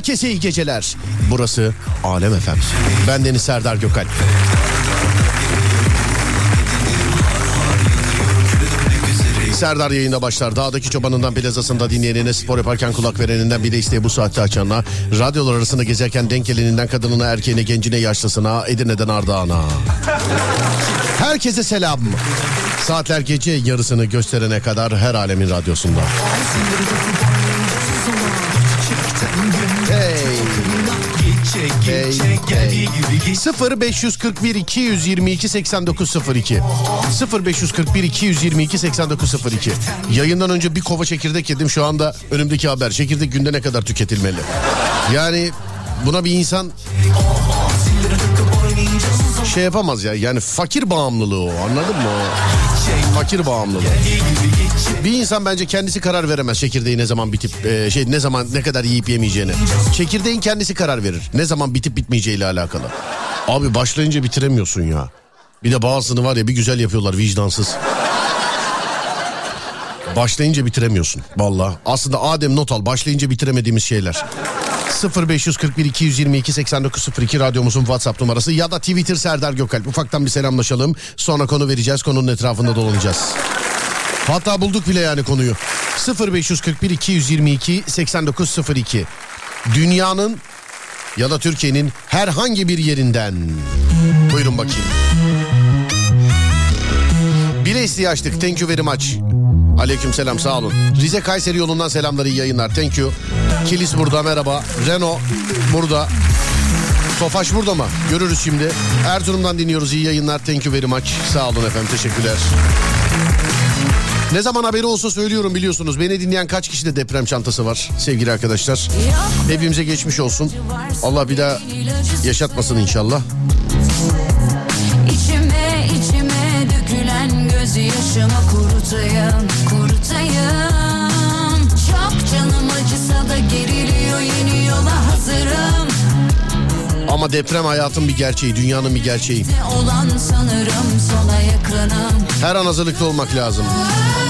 herkese iyi geceler. Burası Alem Efem. Ben Deniz Serdar Gökalp. Serdar yayında başlar. Dağdaki çobanından plazasında dinleyenine, spor yaparken kulak vereninden bir de isteği bu saatte açanına, radyolar arasında gezerken denk geleninden kadınına, erkeğine, gencine, yaşlısına, Edirne'den Ardahan'a. Herkese selam. Saatler gece yarısını gösterene kadar her alemin radyosunda. Hey. Gibi git 0 541 222 8902 0 541 222 8902 Yayından önce bir kova çekirdek yedim. Şu anda önümdeki haber. Çekirdek günde ne kadar tüketilmeli? Yani buna bir insan şey yapamaz ya yani fakir bağımlılığı o anladın mı fakir bağımlılığı bir insan bence kendisi karar veremez çekirdeği ne zaman bitip e, şey ne zaman ne kadar yiyip yemeyeceğini. Çekirdeğin kendisi karar verir. Ne zaman bitip bitmeyeceğiyle alakalı. Abi başlayınca bitiremiyorsun ya. Bir de bazısını var ya bir güzel yapıyorlar vicdansız. Başlayınca bitiremiyorsun valla. Aslında Adem not al başlayınca bitiremediğimiz şeyler. 0541 222 8902 radyomuzun WhatsApp numarası ya da Twitter Serdar Gökalp. Ufaktan bir selamlaşalım. Sonra konu vereceğiz. Konunun etrafında dolanacağız. Hatta bulduk bile yani konuyu. 0541 222 8902. Dünyanın ya da Türkiye'nin herhangi bir yerinden. Buyurun bakayım. Bile açtık. Thank you very much. Aleyküm selam sağ olun. Rize Kayseri yolundan selamları iyi yayınlar. Thank you. Kilis burada merhaba. Renault burada. Tofaş burada mı? Görürüz şimdi. Erzurum'dan dinliyoruz. İyi yayınlar. Thank you very much. Sağ olun efendim. Teşekkürler. Ne zaman haberi olsa söylüyorum biliyorsunuz. Beni dinleyen kaç kişide deprem çantası var sevgili arkadaşlar. Hepimize geçmiş olsun. Allah bir daha yaşatmasın inşallah. İçime içime dökülen gözyaşımı kurutayım, kurutayım. Çok canım acısa da geriliyor yeni yola hazırım. Ama deprem hayatın bir gerçeği, dünyanın bir gerçeği. Olan sanırım sona yakınım. Her an hazırlıklı olmak lazım. Hay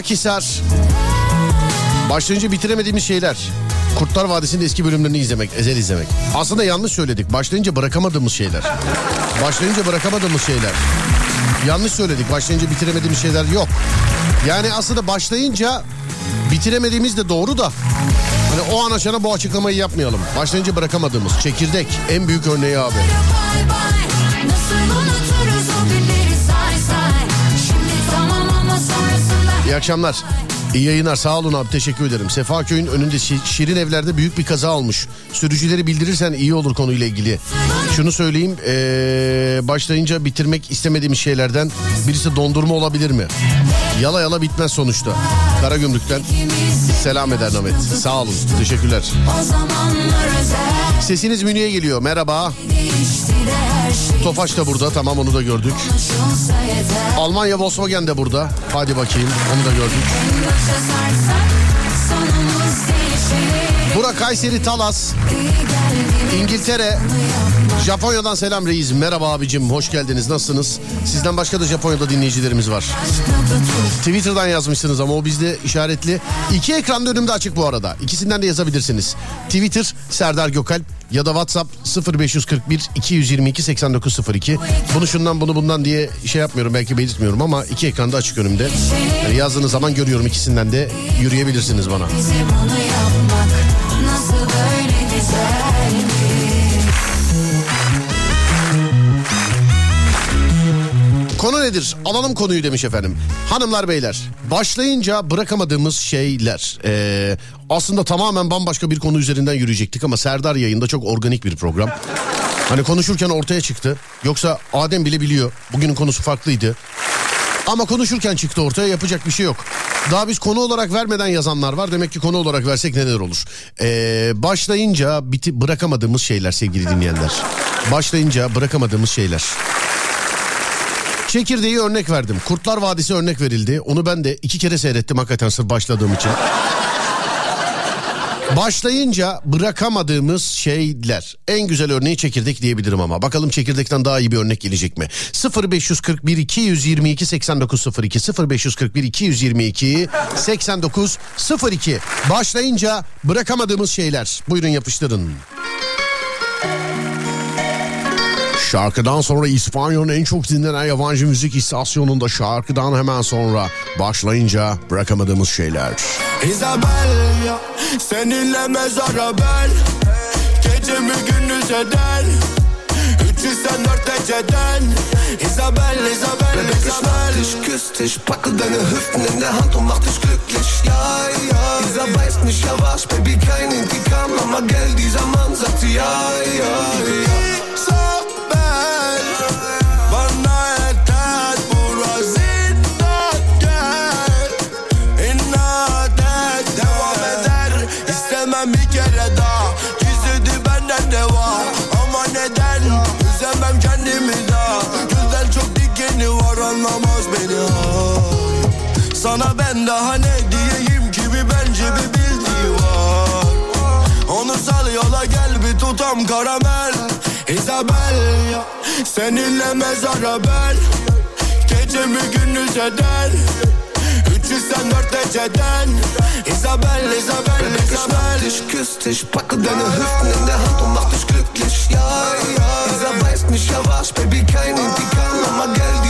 Akisar. Başlayınca bitiremediğimiz şeyler. Kurtlar Vadisi'nin eski bölümlerini izlemek, ezel izlemek. Aslında yanlış söyledik. Başlayınca bırakamadığımız şeyler. Başlayınca bırakamadığımız şeyler. Yanlış söyledik. Başlayınca bitiremediğimiz şeyler yok. Yani aslında başlayınca bitiremediğimiz de doğru da. Hani o an açana bu açıklamayı yapmayalım. Başlayınca bırakamadığımız. Çekirdek en büyük örneği abi. İyi akşamlar. İyi yayınlar sağ olun abi teşekkür ederim. Sefaköy'ün önünde şi- şirin evlerde büyük bir kaza olmuş. Sürücüleri bildirirsen iyi olur konuyla ilgili. Şunu söyleyeyim ee, başlayınca bitirmek istemediğimiz şeylerden birisi dondurma olabilir mi? Yala yala bitmez sonuçta. Karagümrük'ten selam eder Ahmet. Sağ olun teşekkürler. Sesiniz Münih'e geliyor merhaba. Tofaş da burada tamam onu da gördük. Almanya Volkswagen de burada. Hadi bakayım onu da gördük. Burak Kayseri Talas. İngiltere. Japonya'dan selam reis. Merhaba abicim hoş geldiniz nasılsınız? Sizden başka da Japonya'da dinleyicilerimiz var. Twitter'dan yazmışsınız ama o bizde işaretli. İki ekran da önümde açık bu arada. İkisinden de yazabilirsiniz. Twitter Serdar Gökalp ya da WhatsApp 0541 222 8902. Bunu şundan bunu bundan diye şey yapmıyorum belki belirtmiyorum ama iki ekranda açık önümde. Yani yazdığınız zaman görüyorum ikisinden de yürüyebilirsiniz bana. Bize bunu yapmak nasıl böyle güzelmiş Konu nedir? Alalım konuyu demiş efendim. Hanımlar beyler başlayınca bırakamadığımız şeyler. Ee, aslında tamamen bambaşka bir konu üzerinden yürüyecektik ama Serdar yayında çok organik bir program. Hani konuşurken ortaya çıktı. Yoksa Adem bile biliyor. Bugünün konusu farklıydı. Ama konuşurken çıktı ortaya yapacak bir şey yok. Daha biz konu olarak vermeden yazanlar var. Demek ki konu olarak versek neler olur? Ee, başlayınca biti bırakamadığımız şeyler sevgili dinleyenler. Başlayınca bırakamadığımız şeyler. Çekirdeği örnek verdim. Kurtlar Vadisi örnek verildi. Onu ben de iki kere seyrettim hakikaten sırf başladığım için. Başlayınca bırakamadığımız şeyler. En güzel örneği çekirdek diyebilirim ama. Bakalım çekirdekten daha iyi bir örnek gelecek mi? 0541 222 8902 0541 222 8902 Başlayınca bırakamadığımız şeyler. Buyurun yapıştırın. Şarkıdan sonra İspanya'nın en çok dinlenen yabancı müzik istasyonunda şarkıdan hemen sonra başlayınca bırakamadığımız şeyler. Isabel ya Seninle mezara ben Gecemi gündüz eder 304 eceden Isabel, Isabel, ich Isabel mach dich, küss dich, packe deine Hüften in der Hand und mach dich glücklich. Ja, ja, dieser weiß nicht, ja was, Baby, kein Intikam, Mama, gell, dieser Mann sagt ja, ja, ja. Isabel daha ne diyeyim ki bir bence bir bildiği var. Onu sal yola gel bir tutam karamel. Isabel Seninle mezara ben Gecemi gündüz eder? 304 eceden Isabel, Isabel, ich Isabel dich, küss dich, packe deine Hüften in der Hand und mach dich glücklich. Ja, ja, dieser weiß nicht, ja was, Baby, kein Intikam, Mama, gell,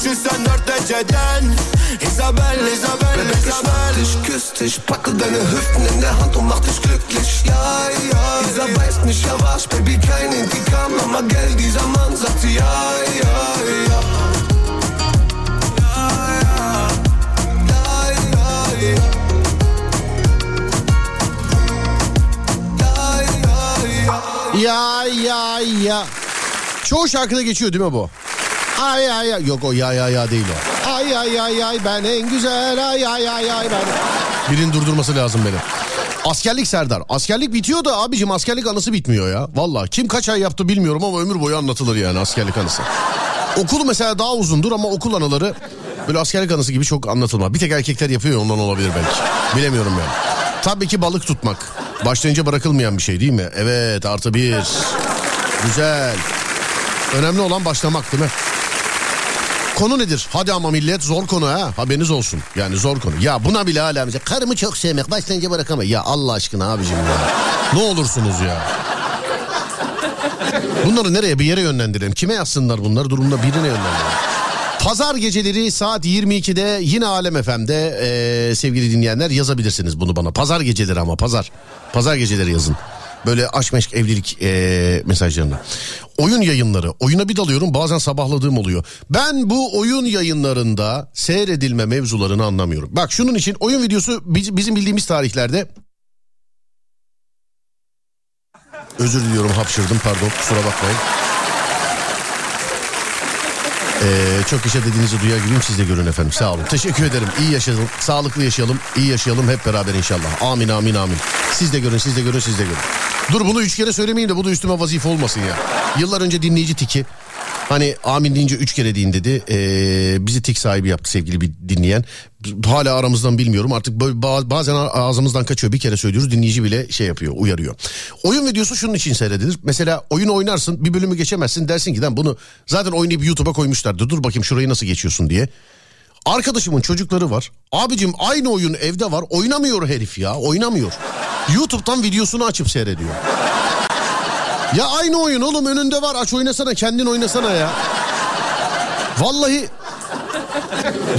304 eceden Isabel, Isabel, Baby, ich mach Isabel dich, küss dich, packe deine Hüften in der Hand und mach dich glücklich. Ja, ja, dieser weiß nicht, ja was, Baby, kein Intikam, Mama, gell, dieser Mann sagt ja, ja, ja. Ja, ja, ja. Ja, ja, ja. Ya ya ya. Çoğu şarkıda geçiyor değil mi bu? Ay ay ay. Yok o ya ya ya değil o. Ay ay ay ay ben en güzel ay ay ay ay ben. Birinin durdurması lazım beni. Askerlik Serdar. Askerlik bitiyor da abicim askerlik anısı bitmiyor ya. Valla kim kaç ay yaptı bilmiyorum ama ömür boyu anlatılır yani askerlik anısı. Okul mesela daha uzundur ama okul anıları böyle askerlik anısı gibi çok anlatılmaz. Bir tek erkekler yapıyor ya, ondan olabilir belki. Bilemiyorum yani. Tabii ki balık tutmak. Başlayınca bırakılmayan bir şey değil mi? Evet artı bir. Güzel. Önemli olan başlamak değil mi? Konu nedir? Hadi ama millet zor konu ha. Haberiniz olsun. Yani zor konu. Ya buna bile hala mesela karımı çok sevmek başlayınca bırakamam. Ya Allah aşkına abicim ya. ne olursunuz ya. Bunları nereye bir yere yönlendirelim. Kime yazsınlar bunları durumda birine yönlendirelim. Pazar geceleri saat 22'de yine Alem FM'de ee, sevgili dinleyenler yazabilirsiniz bunu bana. Pazar geceleri ama pazar. Pazar geceleri yazın. Böyle aşk meşk evlilik ee, mesajlarını. Oyun yayınları. Oyuna bir dalıyorum bazen sabahladığım oluyor. Ben bu oyun yayınlarında seyredilme mevzularını anlamıyorum. Bak şunun için oyun videosu biz- bizim bildiğimiz tarihlerde Özür diliyorum hapşırdım pardon kusura bakmayın. Ee, çok yaşa dediğinizi duyar gibiyim siz de görün efendim sağ olun. Teşekkür ederim iyi yaşayalım sağlıklı yaşayalım iyi yaşayalım hep beraber inşallah. Amin amin amin. Siz de görün siz de görün siz de görün. Dur bunu üç kere söylemeyeyim de bu da üstüme vazife olmasın ya. Yıllar önce dinleyici tiki Hani amin deyince üç kere deyin dedi. Ee, bizi tik sahibi yaptı sevgili bir dinleyen. Hala aramızdan bilmiyorum artık böyle ba- bazen ağzımızdan kaçıyor bir kere söylüyoruz dinleyici bile şey yapıyor uyarıyor. Oyun videosu şunun için seyredilir. Mesela oyun oynarsın bir bölümü geçemezsin dersin ki bunu zaten oynayıp YouTube'a koymuşlardı dur bakayım şurayı nasıl geçiyorsun diye. Arkadaşımın çocukları var. Abicim aynı oyun evde var. Oynamıyor herif ya. Oynamıyor. YouTube'dan videosunu açıp seyrediyor. Ya aynı oyun oğlum önünde var. Aç oynasana kendin oynasana ya. Vallahi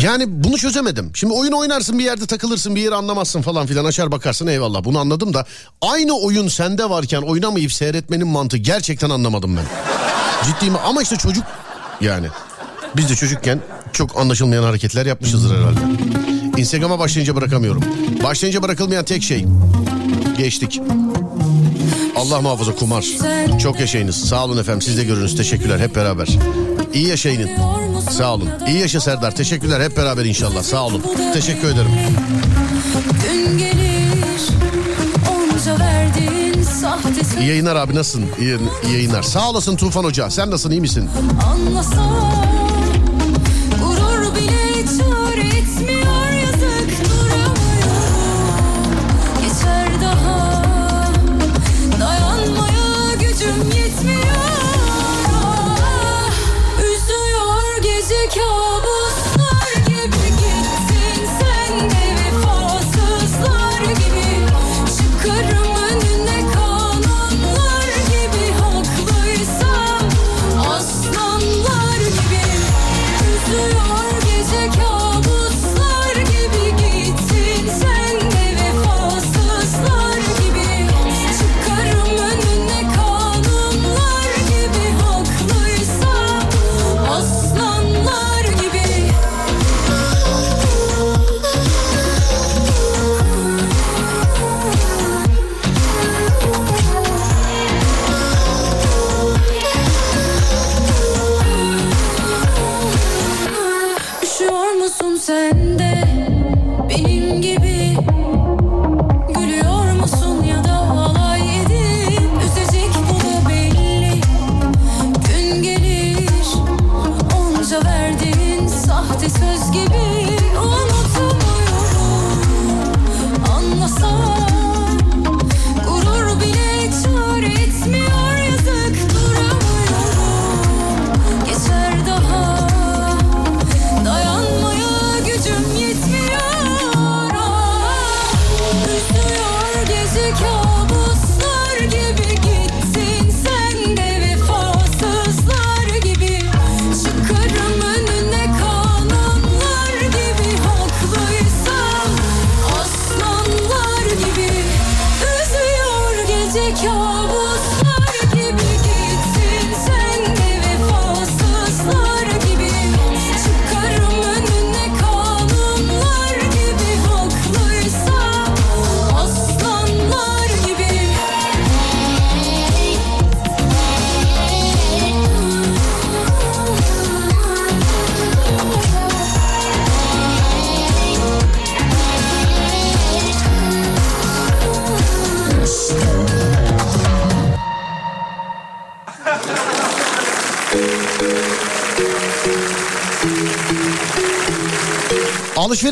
yani bunu çözemedim. Şimdi oyun oynarsın bir yerde takılırsın bir yeri anlamazsın falan filan açar bakarsın eyvallah bunu anladım da aynı oyun sende varken oynamayıp seyretmenin mantığı gerçekten anlamadım ben. Ciddiyim ama işte çocuk yani biz de çocukken çok anlaşılmayan hareketler yapmışızdır herhalde. Instagram'a başlayınca bırakamıyorum. Başlayınca bırakılmayan tek şey. Geçtik. Allah muhafaza kumar. Çok yaşayınız. Sağ olun efendim. Siz de görünüz. Teşekkürler hep beraber. İyi yaşayın. Sağ olun. İyi yaşa Serdar. Teşekkürler hep beraber inşallah. Sağ olun. Teşekkür ederim. İyi yayınlar abi nasılsın? İyi, iyi yayınlar. Sağ olasın Tufan Hoca. Sen nasılsın? iyi misin? anlasam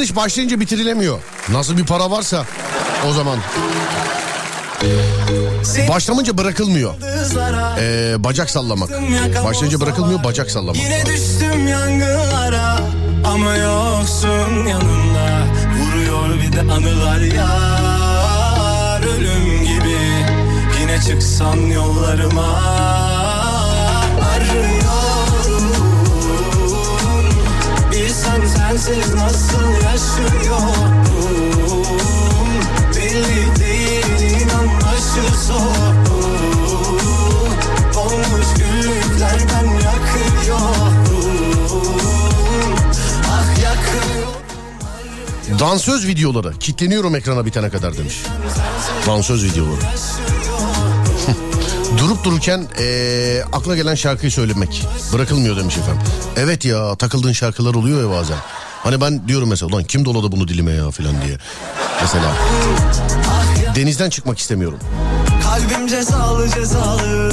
Alışveriş başlayınca bitirilemiyor. Nasıl bir para varsa o zaman. Başlamayınca bırakılmıyor. Ee, bacak sallamak. Başlayınca bırakılmıyor bacak sallamak. Yine düştüm yangınlara ama yoksun yanımda Vuruyor bir de anılar yar ölüm gibi Yine çıksan yollarıma sensiz nasıl yaşıyorum Belli değil inan başı soğuk Dolmuş güllüklerden yakıyorum Ah yakıyorum Dansöz videoları. Kitleniyorum ekrana bitene kadar demiş. Dansöz videoları. Durup dururken ee, akla gelen şarkıyı söylemek. Bırakılmıyor demiş efendim. Evet ya takıldığın şarkılar oluyor ya bazen. Hani ben diyorum mesela ulan kim doladı bunu dilime ya filan diye. Mesela. Denizden çıkmak istemiyorum. Kalbim cezalı cezalı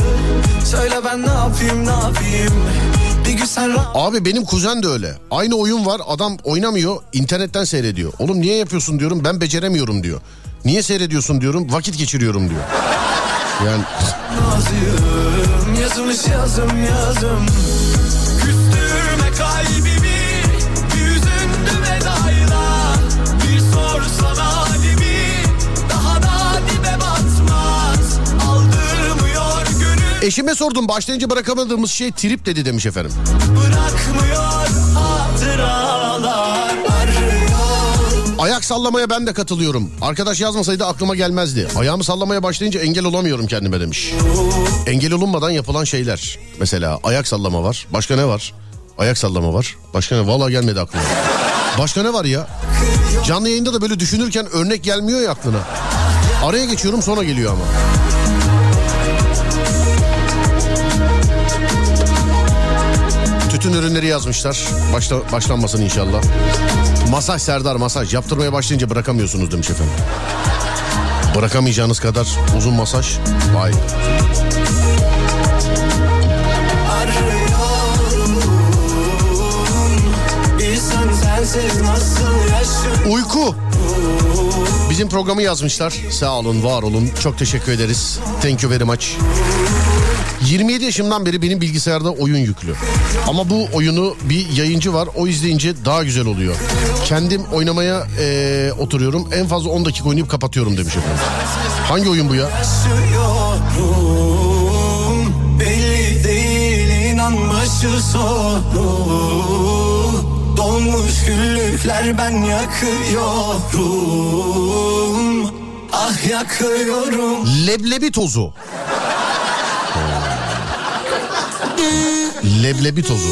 Söyle ben ne yapayım ne yapayım Abi benim kuzen de öyle. Aynı oyun var adam oynamıyor internetten seyrediyor. Oğlum niye yapıyorsun diyorum ben beceremiyorum diyor. Niye seyrediyorsun diyorum vakit geçiriyorum diyor. Yani Yazmış yazım yazım eşime sordum başlayınca bırakamadığımız şey trip dedi demiş efendim. Bırakmıyor hatıralar Ayak sallamaya ben de katılıyorum. Arkadaş yazmasaydı aklıma gelmezdi. Ayağımı sallamaya başlayınca engel olamıyorum kendime demiş. Engel olunmadan yapılan şeyler. Mesela ayak sallama var. Başka ne var? Ayak sallama var. Başka ne? Vallahi gelmedi aklıma. Başka ne var ya? Canlı yayında da böyle düşünürken örnek gelmiyor ya aklına. Araya geçiyorum sonra geliyor ama. Tütün ürünleri yazmışlar. Başla, başlanmasın inşallah. Masaj Serdar masaj. Yaptırmaya başlayınca bırakamıyorsunuz demiş efendim. Bırakamayacağınız kadar uzun masaj. Vay. Uyku. Bizim programı yazmışlar. Sağ olun, var olun. Çok teşekkür ederiz. Thank you very much. 27 yaşımdan beri benim bilgisayarda oyun yüklü. Ama bu oyunu bir yayıncı var. O izleyince daha güzel oluyor. Kendim oynamaya eee, oturuyorum. En fazla 10 dakika oynayıp kapatıyorum demiş efendim. Hangi oyun bu ya? Belli değil güllükler ben yakıyorum Ah yakıyorum Leblebi tozu. Leblebi tozu.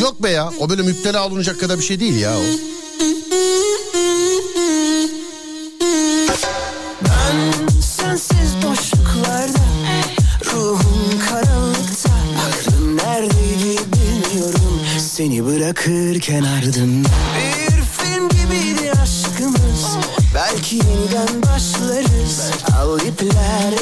Yok be ya. O böyle müptela olunacak kadar bir şey değil ya o. Seni bırakırken ardında Bir film gibiydi aşkımız Belki yeniden başlarız Al ipler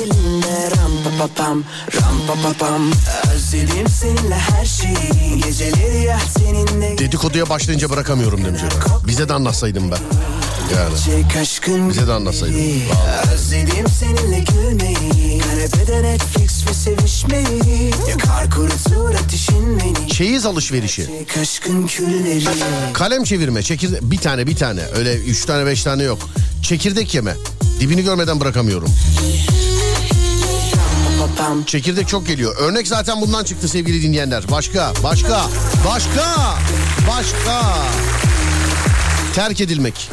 Ram pa pa pam Ram pa pa pam Özledim seninle her şeyi Geceleri ya seninle Dedikoduya başlayınca bırakamıyorum demiş efendim. Bize de anlatsaydım ben. Yani. Bize de anlatsaydın. Özledim seninle gülmeyi Kanepede Netflix ve sevişmeyi Yakar kurutur ateşin beni Çeyiz alışverişi. Çek aşkın külleri Kalem çevirme. Çekirde bir tane bir tane. Öyle üç tane beş tane yok. Çekirdek yeme. Dibini görmeden bırakamıyorum. Papam Çekirdek çok geliyor. Örnek zaten bundan çıktı sevgili dinleyenler. Başka, başka, başka, başka. Terk edilmek.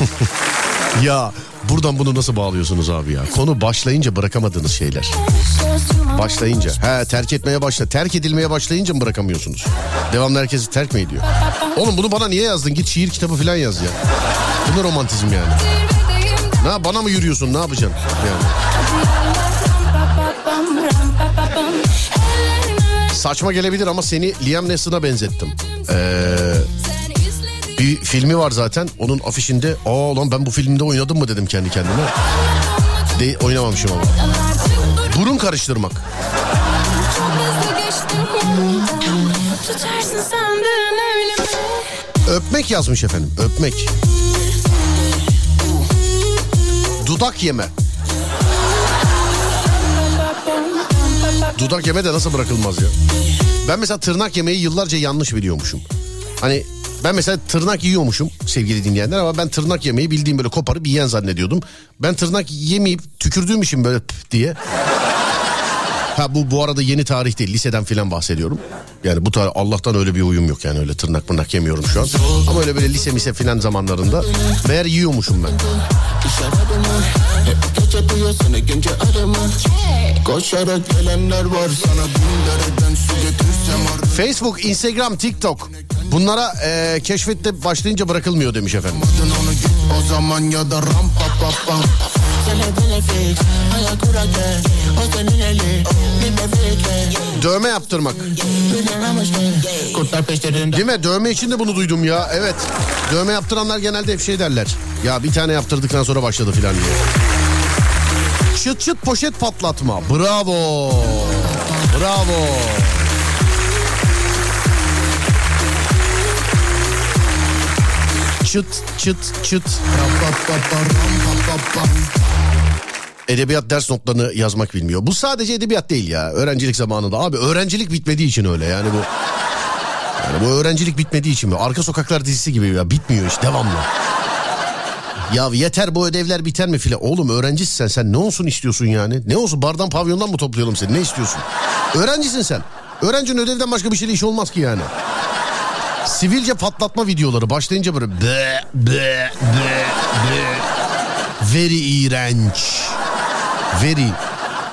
ya buradan bunu nasıl bağlıyorsunuz abi ya? Konu başlayınca bırakamadığınız şeyler. Başlayınca. He terk etmeye başla. Terk edilmeye başlayınca mı bırakamıyorsunuz? Devamlı herkesi terk mi ediyor? Oğlum bunu bana niye yazdın? Git şiir kitabı falan yaz ya. Bu ne romantizm yani? Ne bana mı yürüyorsun? Ne yapacaksın? Yani. Saçma gelebilir ama seni Liam Neeson'a benzettim. Ee, bir filmi var zaten. Onun afişinde aa lan ben bu filmde oynadım mı dedim kendi kendime. De, oynamamışım ama. Burun karıştırmak. Öpmek yazmış efendim. Öpmek. Dudak yeme. Dudak yeme de nasıl bırakılmaz ya? Ben mesela tırnak yemeyi yıllarca yanlış biliyormuşum. Hani ben mesela tırnak yiyormuşum sevgili dinleyenler ama ben tırnak yemeyi bildiğim böyle koparıp yiyen zannediyordum. Ben tırnak yemeyip tükürdüğüm için böyle diye. Ha bu bu arada yeni tarih değil liseden filan bahsediyorum. Yani bu tarih Allah'tan öyle bir uyum yok yani öyle tırnak mırnak yemiyorum şu an. Ama öyle böyle lise mise filan zamanlarında meğer yiyormuşum ben. Facebook, Instagram, TikTok bunlara e, keşfette başlayınca bırakılmıyor demiş efendim. o zaman ya da ram pa pa pa Dövme yaptırmak. Kurtlar peşlerinde Değil mi? Dövme için de bunu duydum ya. Evet. Dövme yaptıranlar genelde hep şey derler. Ya bir tane yaptırdıktan sonra başladı filan diye. Çıt çıt poşet patlatma. Bravo. Bravo. Çıt çıt çıt. Edebiyat ders notlarını yazmak bilmiyor. Bu sadece edebiyat değil ya. Öğrencilik zamanında. Abi öğrencilik bitmediği için öyle yani bu. Yani bu öğrencilik bitmediği için mi? Arka Sokaklar dizisi gibi ya. Bitmiyor iş devamlı. Ya yeter bu ödevler biter mi filan. Oğlum öğrencisin sen. Sen ne olsun istiyorsun yani? Ne olsun bardan pavyondan mı toplayalım seni? Ne istiyorsun? Öğrencisin sen. Öğrencinin ödevden başka bir şeyle iş olmaz ki yani. Sivilce patlatma videoları başlayınca böyle be be be be. Very iğrenç. Very.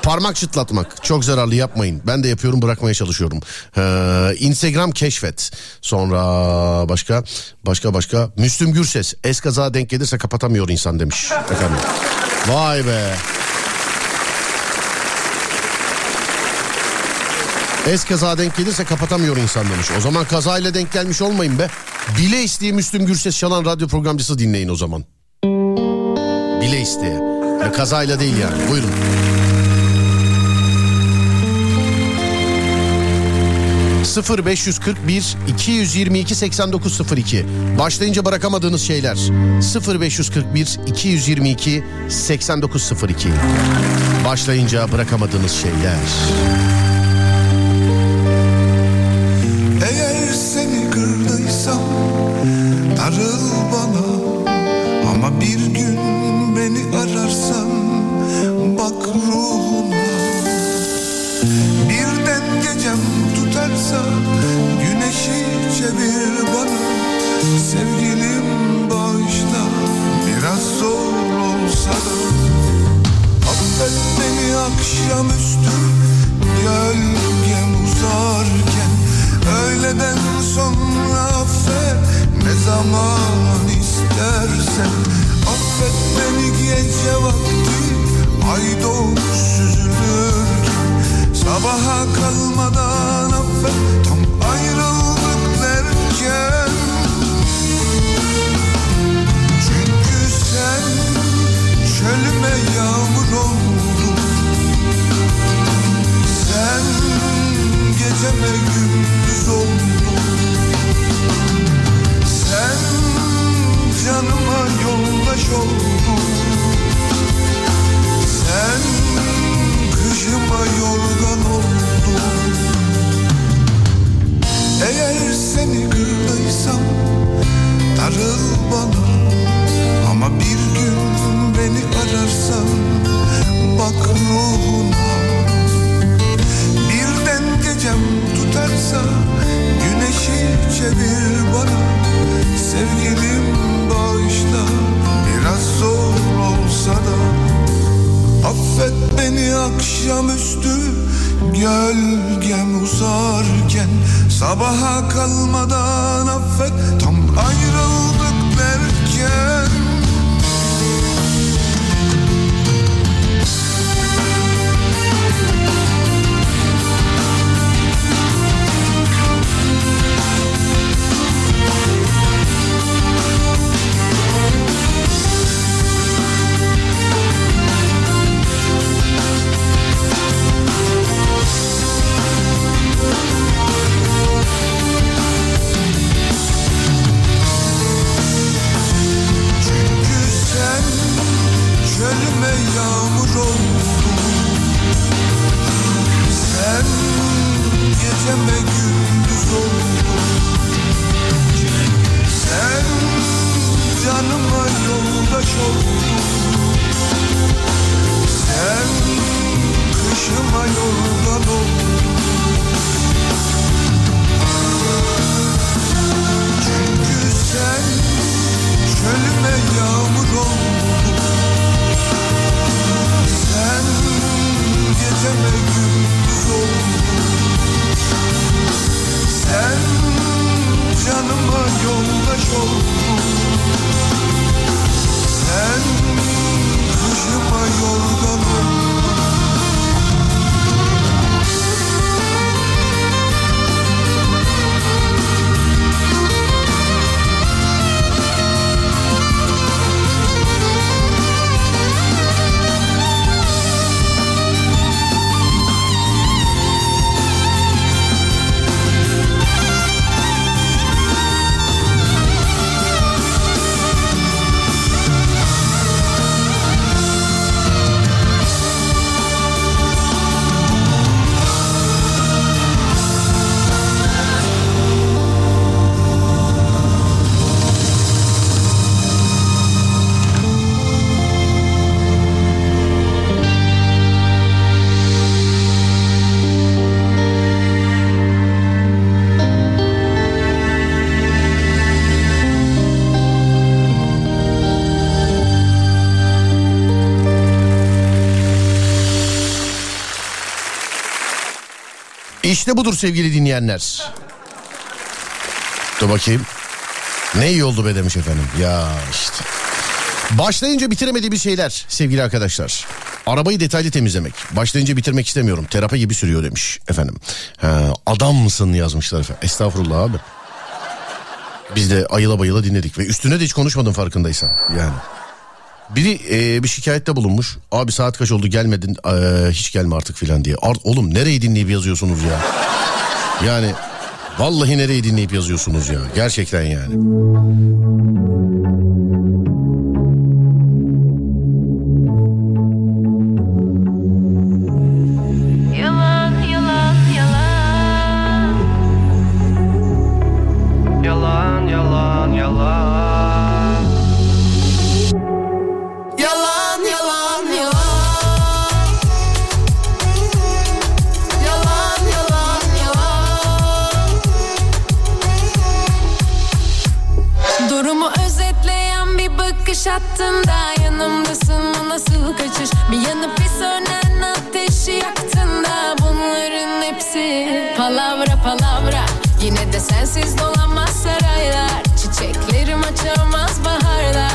Parmak çıtlatmak çok zararlı yapmayın. Ben de yapıyorum bırakmaya çalışıyorum. Ee, Instagram keşfet. Sonra başka başka başka. Müslüm Gürses eskaza denk gelirse kapatamıyor insan demiş. Efendim. Vay be. Es kaza denk gelirse kapatamıyor insan demiş. O zaman kazayla denk gelmiş olmayın be. Bile isteye Müslüm Gürses çalan radyo programcısı dinleyin o zaman. Bile isteye. Ve kazayla değil yani. Buyurun. ...0541 222 8902 başlayınca bırakamadığınız şeyler 0541 222 8902 başlayınca bırakamadığınız şeyler Eğer seni kırdıysam darıl Affet beni akşamüstü gölgem uzarken Öğleden sonra affet ne zaman istersen Affet beni gece vakti ay doğmuş süzülürken Sabaha kalmadan affet tam ayrıldık derken çölüme yağmur oldun Sen geceme gündüz oldun. Sen canıma yoldaş oldun. Sen kışıma yorgan oldun. Eğer seni kırdıysam darıl bana. Ama bir gün beni ararsan bak ruhuna. Birden gecem tutarsa güneşi çevir bana. Sevgilim bağışla biraz zor olsa da. Affet beni akşamüstü gölgem uzarken. Sabaha kalmadan affet tam ayrıldık İşte budur sevgili dinleyenler. Dur bakayım. Ne iyi oldu be demiş efendim. Ya işte. Başlayınca bitiremediğimiz şeyler sevgili arkadaşlar. Arabayı detaylı temizlemek. Başlayınca bitirmek istemiyorum. Terapi gibi sürüyor demiş efendim. Ha, adam mısın yazmışlar efendim. Estağfurullah abi. Biz de ayıla bayıla dinledik ve üstüne de hiç konuşmadım farkındaysan. Yani. Biri e, bir şikayette bulunmuş. Abi saat kaç oldu gelmedin e, hiç gelme artık filan diye. Art, oğlum nereyi dinleyip yazıyorsunuz ya? Yani vallahi nereyi dinleyip yazıyorsunuz ya? Gerçekten yani. Yanımdasın mı nasıl kaçış? Bir yanı pis sönen ateşi yaktın da bunların hepsi palavra palavra. Yine de sensiz dolamaz saraylar. Çiçeklerim açamaz baharda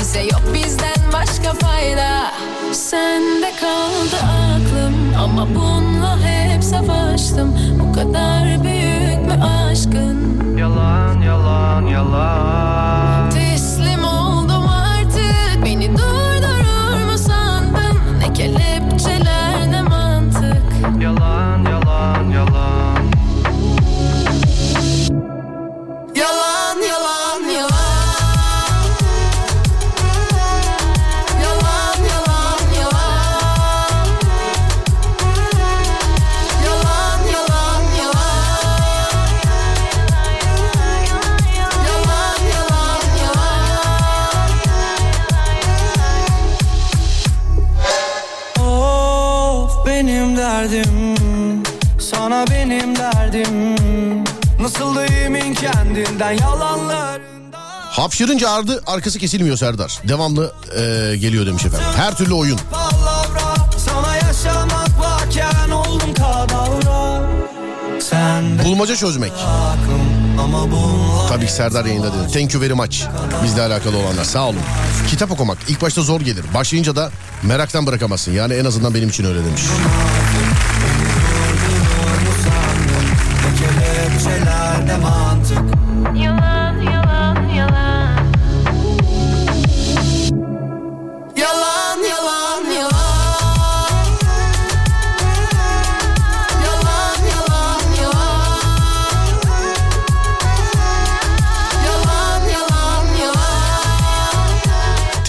Bize yok bizden başka fayda. Sende kaldı aklım ama bununla hep savaştım. Bu kadar büyük mü aşkın. Yalan yalan yalan kendinden yalanlarında Hapşırınca ardı arkası kesilmiyor Serdar. Devamlı e, geliyor demiş efendim. Her türlü oyun. Bulmaca çözmek. Tabii ki Serdar yayında dedi. Thank you very much. Bizle alakalı olanlar sağ olun. Kitap okumak ilk başta zor gelir. Başlayınca da meraktan bırakamazsın. Yani en azından benim için öyle demiş.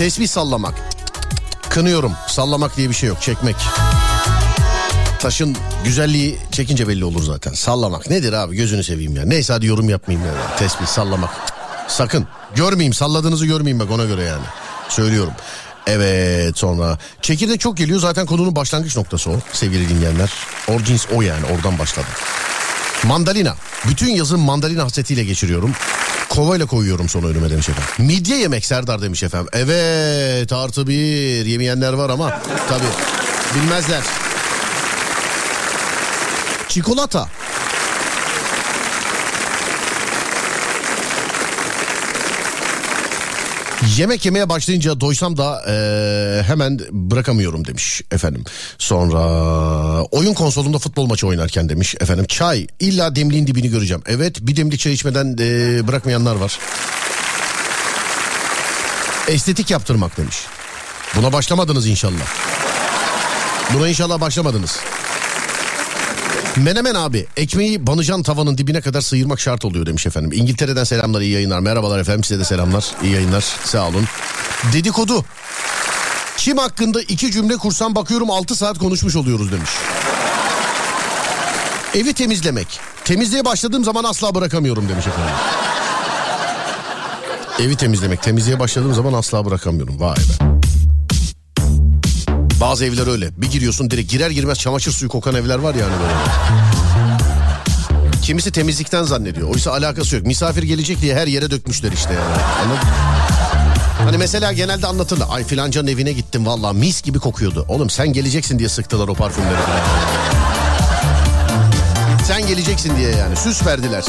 Tesbih sallamak. Kınıyorum. Sallamak diye bir şey yok. Çekmek. Taşın güzelliği çekince belli olur zaten. Sallamak nedir abi gözünü seveyim ya. Neyse hadi yorum yapmayayım ya. Tesbih sallamak. Sakın. Görmeyeyim salladığınızı görmeyeyim bak ona göre yani. Söylüyorum. Evet sonra çekirdek çok geliyor zaten konunun başlangıç noktası o sevgili dinleyenler. Origins o yani oradan başladı. Mandalina. Bütün yazın mandalina hasretiyle geçiriyorum. Kovayla koyuyorum sonra önüme demiş efendim. Midye yemek Serdar demiş efendim. Evet artı bir yemeyenler var ama tabii bilmezler. Çikolata. Yemek yemeye başlayınca doysam da eee, hemen bırakamıyorum demiş efendim. Sonra oyun konsolunda futbol maçı oynarken demiş efendim. Çay illa demliğin dibini göreceğim. Evet bir demlik çay içmeden eee, bırakmayanlar var. Estetik yaptırmak demiş. Buna başlamadınız inşallah. Buna inşallah başlamadınız. Menemen abi ekmeği banacan tavanın dibine kadar sıyırmak şart oluyor demiş efendim. İngiltere'den selamlar iyi yayınlar. Merhabalar efendim size de selamlar iyi yayınlar sağ olun. Dedikodu. Kim hakkında iki cümle kursam bakıyorum 6 saat konuşmuş oluyoruz demiş. Evi temizlemek. Temizliğe başladığım zaman asla bırakamıyorum demiş efendim. Evi temizlemek. Temizliğe başladığım zaman asla bırakamıyorum. Vay be. Bazı evler öyle. Bir giriyorsun direkt girer girmez çamaşır suyu kokan evler var yani böyle. Kimisi temizlikten zannediyor. Oysa alakası yok. Misafir gelecek diye her yere dökmüşler işte yani. Anladın? Hani mesela genelde anlatırlar. Ay filancanın evine gittim valla mis gibi kokuyordu. Oğlum sen geleceksin diye sıktılar o parfümleri. Sen geleceksin diye yani süs verdiler.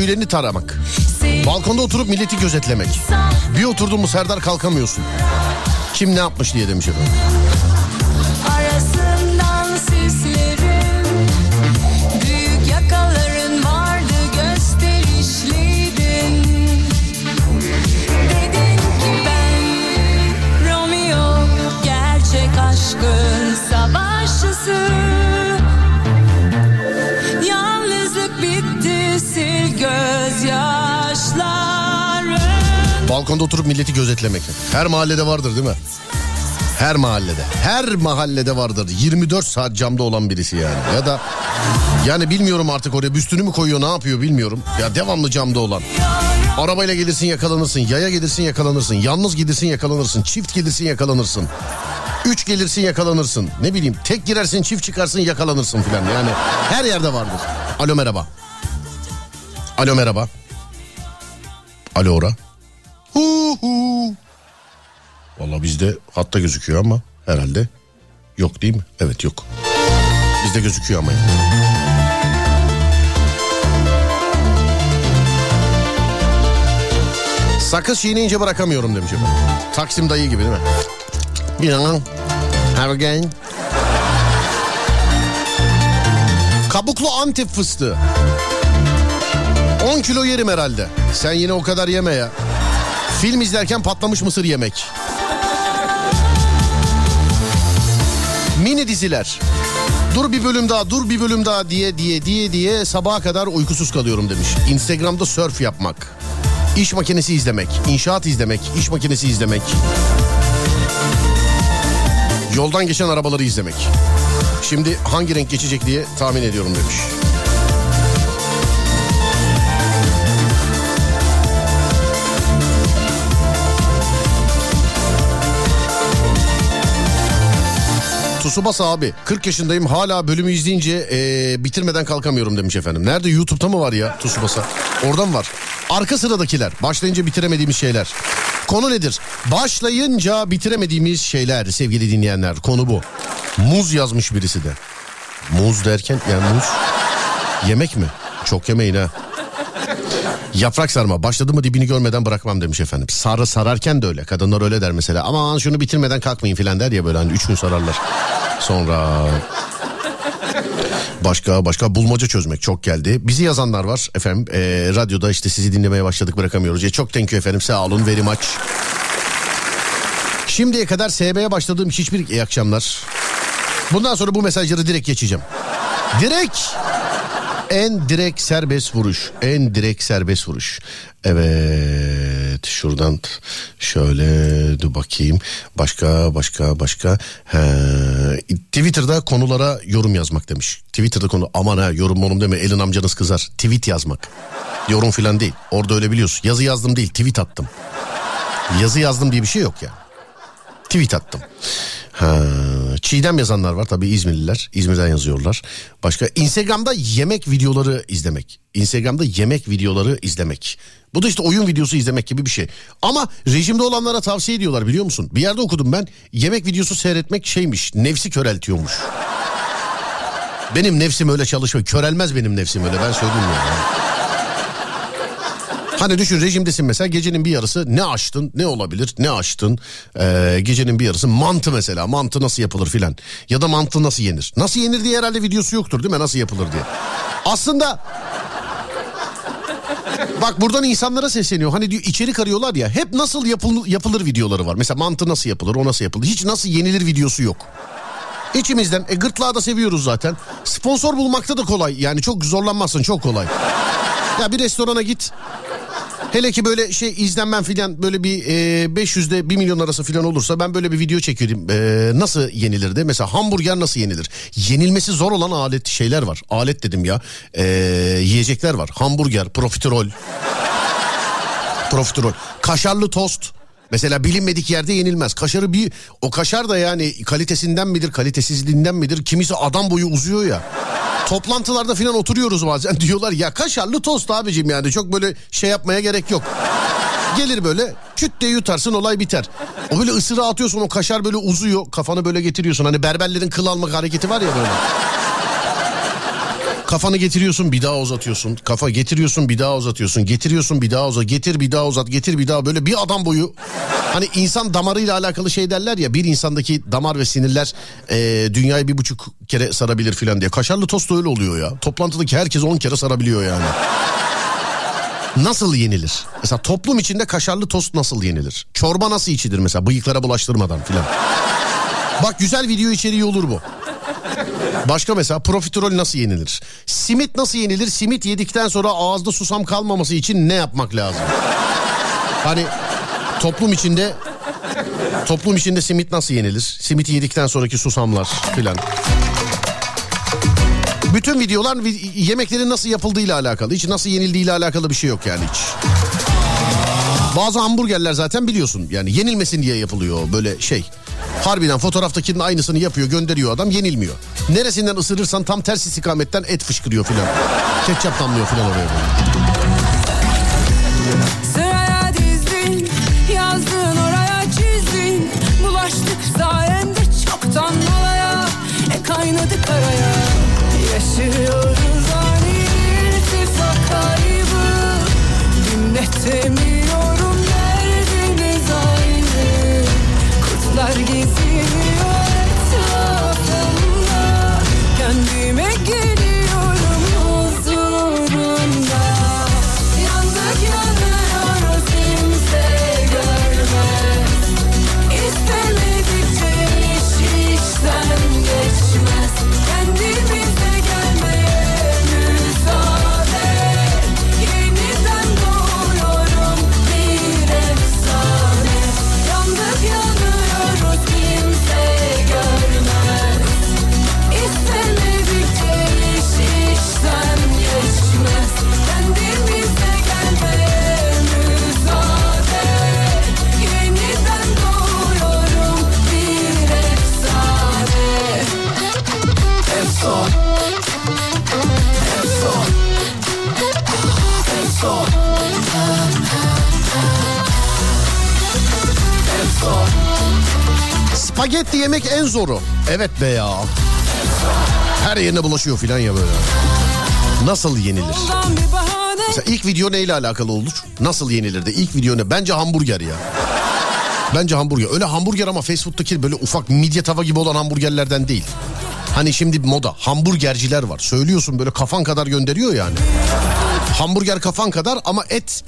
Tüylerini taramak. Balkonda oturup milleti gözetlemek. Bir oturdun Serdar kalkamıyorsun. Kim ne yapmış diye demiş efendim. Sislerin Balkonda oturup milleti gözetlemek. Her mahallede vardır değil mi? Her mahallede. Her mahallede vardır. 24 saat camda olan birisi yani. Ya da yani bilmiyorum artık oraya büstünü mü koyuyor ne yapıyor bilmiyorum. Ya devamlı camda olan. Arabayla gelirsin yakalanırsın. Yaya gelirsin yakalanırsın. Yalnız gelirsin yakalanırsın. Çift gelirsin yakalanırsın. Üç gelirsin yakalanırsın. Ne bileyim tek girersin çift çıkarsın yakalanırsın filan. Yani her yerde vardır. Alo merhaba. Alo merhaba. Alo ora. Hu hu. Valla bizde hatta gözüküyor ama herhalde yok değil mi? Evet yok. Bizde gözüküyor ama. yani. Sakız çiğneyince bırakamıyorum demiş efendim. Taksim dayı gibi değil mi? Binan. Have again. Kabuklu Antep fıstığı. 10 kilo yerim herhalde. Sen yine o kadar yeme ya. Film izlerken patlamış mısır yemek. Mini diziler. Dur bir bölüm daha, dur bir bölüm daha diye diye diye diye sabaha kadar uykusuz kalıyorum demiş. Instagram'da surf yapmak. İş makinesi izlemek, inşaat izlemek, iş makinesi izlemek. Yoldan geçen arabaları izlemek. Şimdi hangi renk geçecek diye tahmin ediyorum demiş. Tsubasa abi 40 yaşındayım hala bölümü izleyince ee, bitirmeden kalkamıyorum demiş efendim. Nerede YouTube'da mı var ya Tsubasa? Oradan var. Arka sıradakiler başlayınca bitiremediğimiz şeyler. Konu nedir? Başlayınca bitiremediğimiz şeyler sevgili dinleyenler. Konu bu. Muz yazmış birisi de. Muz derken yani muz yemek mi? Çok yemeyin ha. Yaprak sarma başladı mı dibini görmeden bırakmam demiş efendim. Sarı sararken de öyle. Kadınlar öyle der mesela. Aman şunu bitirmeden kalkmayın filan der ya böyle hani üç gün sararlar. Sonra Başka başka bulmaca çözmek çok geldi. Bizi yazanlar var efendim. Ee, radyoda işte sizi dinlemeye başladık bırakamıyoruz. Ya çok thank you efendim sağ olun very much. Şimdiye kadar SB'ye başladığım hiçbir iyi akşamlar. Bundan sonra bu mesajları direkt geçeceğim. Direkt en direkt serbest vuruş. En direkt serbest vuruş. Evet şuradan şöyle dur bakayım. Başka başka başka. He, Twitter'da konulara yorum yazmak demiş. Twitter'da konu aman ha yorum monum deme elin amcanız kızar. Tweet yazmak. Yorum filan değil. Orada öyle biliyorsun. Yazı yazdım değil tweet attım. Yazı yazdım diye bir şey yok ya. Tweet attım. Ha, Çiğdem yazanlar var tabii İzmirliler. İzmir'den yazıyorlar. Başka Instagram'da yemek videoları izlemek. Instagram'da yemek videoları izlemek. Bu da işte oyun videosu izlemek gibi bir şey. Ama rejimde olanlara tavsiye ediyorlar biliyor musun? Bir yerde okudum ben. Yemek videosu seyretmek şeymiş. Nefsi köreltiyormuş. Benim nefsim öyle çalışmıyor. Körelmez benim nefsim öyle ben söyleyeyim ya. Hani düşün rejimdesin mesela. Gecenin bir yarısı ne açtın ne olabilir ne açtın? Ee, gecenin bir yarısı mantı mesela. Mantı nasıl yapılır filan. Ya da mantı nasıl yenir? Nasıl yenir diye herhalde videosu yoktur değil mi? Nasıl yapılır diye. Aslında bak buradan insanlara sesleniyor. Hani diyor içerik arıyorlar ya. Hep nasıl yapıl- yapılır videoları var. Mesela mantı nasıl yapılır o nasıl yapılır? Hiç nasıl yenilir videosu yok. İçimizden e, gırtlağı da seviyoruz zaten. Sponsor bulmakta da kolay. Yani çok zorlanmazsın çok kolay ya bir restorana git Hele ki böyle şey izlenmem filan böyle bir e, 500'de 1 milyon arası filan olursa ben böyle bir video çekerim. E, nasıl yenilirdi? Mesela hamburger nasıl yenilir? Yenilmesi zor olan alet şeyler var. Alet dedim ya. E, yiyecekler var. Hamburger, profiterol. profiterol. Kaşarlı tost. Mesela bilinmedik yerde yenilmez. Kaşarı bir o kaşar da yani kalitesinden midir, kalitesizliğinden midir? Kimisi adam boyu uzuyor ya. Toplantılarda falan oturuyoruz bazen diyorlar ya kaşarlı tost abicim yani çok böyle şey yapmaya gerek yok. Gelir böyle küt diye yutarsın olay biter. O böyle ısırığı atıyorsun o kaşar böyle uzuyor kafanı böyle getiriyorsun. Hani berberlerin kıl almak hareketi var ya böyle. Kafanı getiriyorsun bir daha uzatıyorsun. Kafa getiriyorsun bir daha uzatıyorsun. Getiriyorsun bir daha uzat. Getir bir daha uzat. Getir bir daha böyle bir adam boyu. Hani insan damarıyla alakalı şey derler ya bir insandaki damar ve sinirler e, dünyayı bir buçuk kere sarabilir filan diye. Kaşarlı tost öyle oluyor ya. Toplantıdaki herkes on kere sarabiliyor yani. Nasıl yenilir? Mesela toplum içinde kaşarlı tost nasıl yenilir? Çorba nasıl içilir mesela bıyıklara bulaştırmadan filan. Bak güzel video içeriği olur bu. Başka mesela profiterol nasıl yenilir? Simit nasıl yenilir? Simit yedikten sonra ağızda susam kalmaması için ne yapmak lazım? Hani toplum içinde toplum içinde simit nasıl yenilir? Simiti yedikten sonraki susamlar filan. Bütün videolar vi- yemeklerin nasıl yapıldığıyla alakalı. Hiç nasıl yenildiğiyle alakalı bir şey yok yani hiç. Bazı hamburgerler zaten biliyorsun yani yenilmesin diye yapılıyor böyle şey. Harbiden fotoğraftakinin aynısını yapıyor gönderiyor adam yenilmiyor. Neresinden ısırırsan tam ters istikametten et fışkırıyor filan. Ketçap damlıyor filan oraya. böyle. E. Yaşıyoruz ani irtifak kaybı. Dinletemiyorum Kurtlar Spagetti yemek en zoru. Evet be ya. Her yerine bulaşıyor filan ya böyle. Nasıl yenilir? Mesela ilk video neyle alakalı olur? Nasıl yenilirdi? İlk video ne? Bence hamburger ya. Bence hamburger. Öyle hamburger ama fast food'daki böyle ufak midye tava gibi olan hamburgerlerden değil. Hani şimdi moda hamburgerciler var. Söylüyorsun böyle kafan kadar gönderiyor yani. Hamburger kafan kadar ama et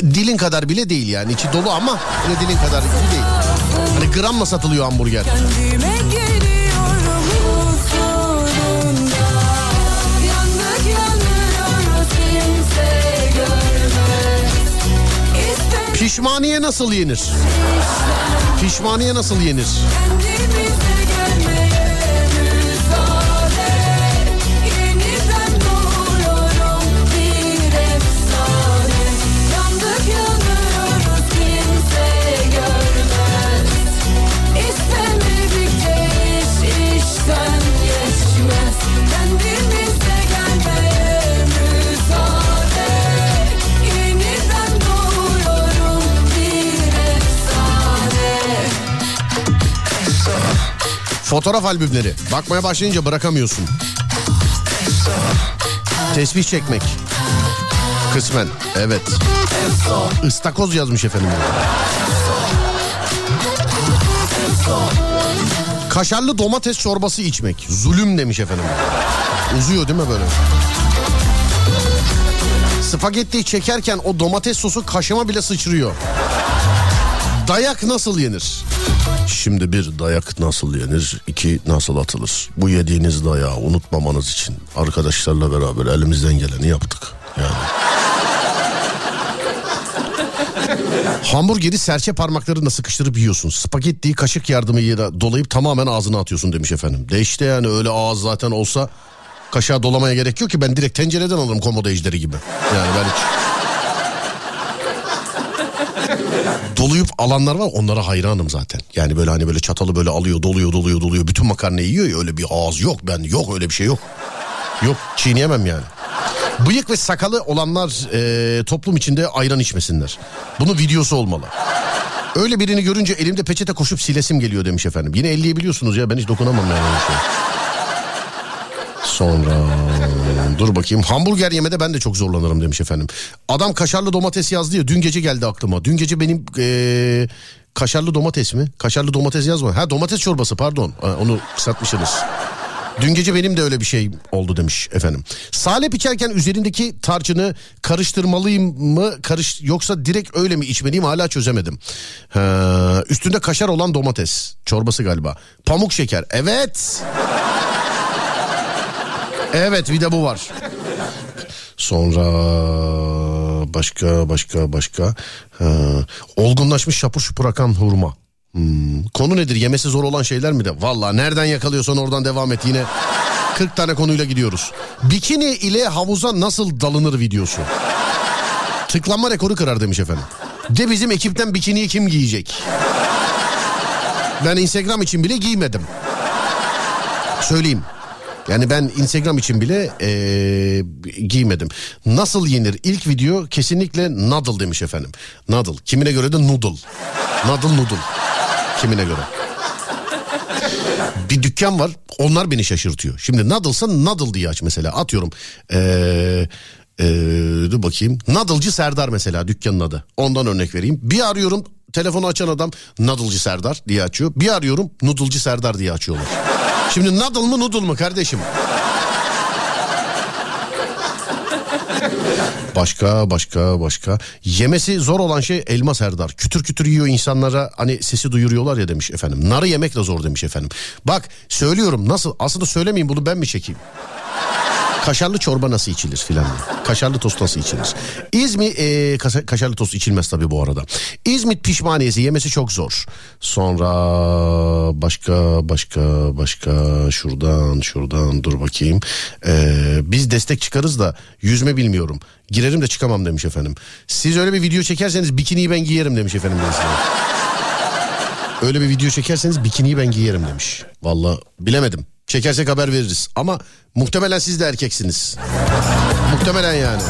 dilin kadar bile değil yani. İçi dolu ama öyle dilin kadar gibi değil. Hani gramla satılıyor hamburger. Pişmaniye nasıl yenir? Pişmaniye nasıl yenir? kendimize Fotoğraf albümleri. Bakmaya başlayınca bırakamıyorsun. Tesbih çekmek. Kısmen evet. Istakoz yazmış efendim. Kaşarlı domates çorbası içmek. Zulüm demiş efendim. Uzuyor değil mi böyle? Spagetti çekerken o domates sosu kaşıma bile sıçrıyor. Dayak nasıl yenir? Şimdi bir dayak nasıl yenir? iki nasıl atılır? Bu yediğiniz dayağı unutmamanız için arkadaşlarla beraber elimizden geleni yaptık. Yani. Hamburgeri serçe parmaklarına sıkıştırıp yiyorsun. Spagettiyi kaşık yardımıyla dolayıp tamamen ağzına atıyorsun demiş efendim. De işte yani öyle ağız zaten olsa kaşığa dolamaya gerek yok ki ben direkt tencereden alırım komodo ejderi gibi. Yani ben hiç... doluyup alanlar var onlara hayranım zaten. Yani böyle hani böyle çatalı böyle alıyor doluyor doluyor doluyor bütün makarnayı yiyor ya öyle bir ağız yok ben yok öyle bir şey yok. Yok çiğneyemem yani. Bıyık ve sakalı olanlar e, toplum içinde ayran içmesinler. Bunun videosu olmalı. Öyle birini görünce elimde peçete koşup silesim geliyor demiş efendim. Yine 50'yi biliyorsunuz ya ben hiç dokunamam yani şey. Sonra dur bakayım hamburger yemede ben de çok zorlanırım demiş efendim. Adam kaşarlı domates yazdı ya dün gece geldi aklıma. Dün gece benim eee, kaşarlı domates mi? Kaşarlı domates yazma. Ha domates çorbası pardon onu kısaltmışsınız. Dün gece benim de öyle bir şey oldu demiş efendim. Salep içerken üzerindeki tarçını karıştırmalıyım mı? Karış yoksa direkt öyle mi içmeliyim hala çözemedim. Ha, üstünde kaşar olan domates çorbası galiba. Pamuk şeker. Evet. Evet bir de bu var. Sonra başka başka başka ha, olgunlaşmış şapur şupur akan hurma. Hmm, Konu nedir? Yemesi zor olan şeyler mi de? Valla nereden yakalıyorsan oradan devam et yine. 40 tane konuyla gidiyoruz. Bikini ile havuza nasıl dalınır videosu. Tıklanma rekoru kırar demiş efendim. De bizim ekipten bikiniyi kim giyecek? Ben Instagram için bile giymedim. Söyleyeyim. Yani ben Instagram için bile eee, giymedim. Nasıl yenir? İlk video kesinlikle noodle demiş efendim. Noodle. Kimine göre de noodle. Noodle noodle. Kimine göre. Bir dükkan var. Onlar beni şaşırtıyor. Şimdi noodle'sa noodle diye aç mesela. Atıyorum. Eee eee, dur bakayım. Noodle'cı Serdar mesela dükkanın adı. Ondan örnek vereyim. Bir arıyorum telefonu açan adam Noodle'cı Serdar diye açıyor. Bir arıyorum Noodle'cı Serdar diye açıyorlar. Şimdi noodle mı noodle mu kardeşim? Başka başka başka. Yemesi zor olan şey elma Serdar. Kütür kütür yiyor insanlara hani sesi duyuruyorlar ya demiş efendim. Narı yemek de zor demiş efendim. Bak söylüyorum nasıl aslında söylemeyeyim bunu ben mi çekeyim? Kaşarlı çorba nasıl içilir filan. Kaşarlı tost nasıl içilir? İzmit e, kaşa- kaşarlı tost içilmez tabii bu arada. İzmit pişmaniyesi yemesi çok zor. Sonra başka başka başka şuradan şuradan dur bakayım. E, biz destek çıkarız da yüzme bilmiyorum. Girerim de çıkamam demiş efendim. Siz öyle bir video çekerseniz bikiniyi ben giyerim demiş efendim. Öyle bir video çekerseniz bikiniyi ben giyerim demiş. Valla bilemedim. Çekersek haber veririz. Ama muhtemelen siz de erkeksiniz. Muhtemelen yani.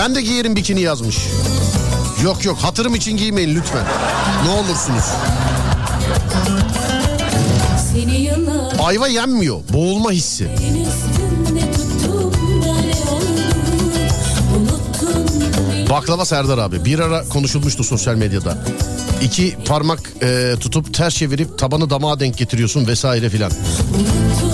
Ben de giyerim bikini yazmış. Yok yok hatırım için giymeyin lütfen. Ne olursunuz. Ayva yenmiyor. Boğulma hissi. Baklava Serdar abi. Bir ara konuşulmuştu sosyal medyada. İki parmak e, tutup ters çevirip tabanı damağa denk getiriyorsun vesaire filan. Unuttun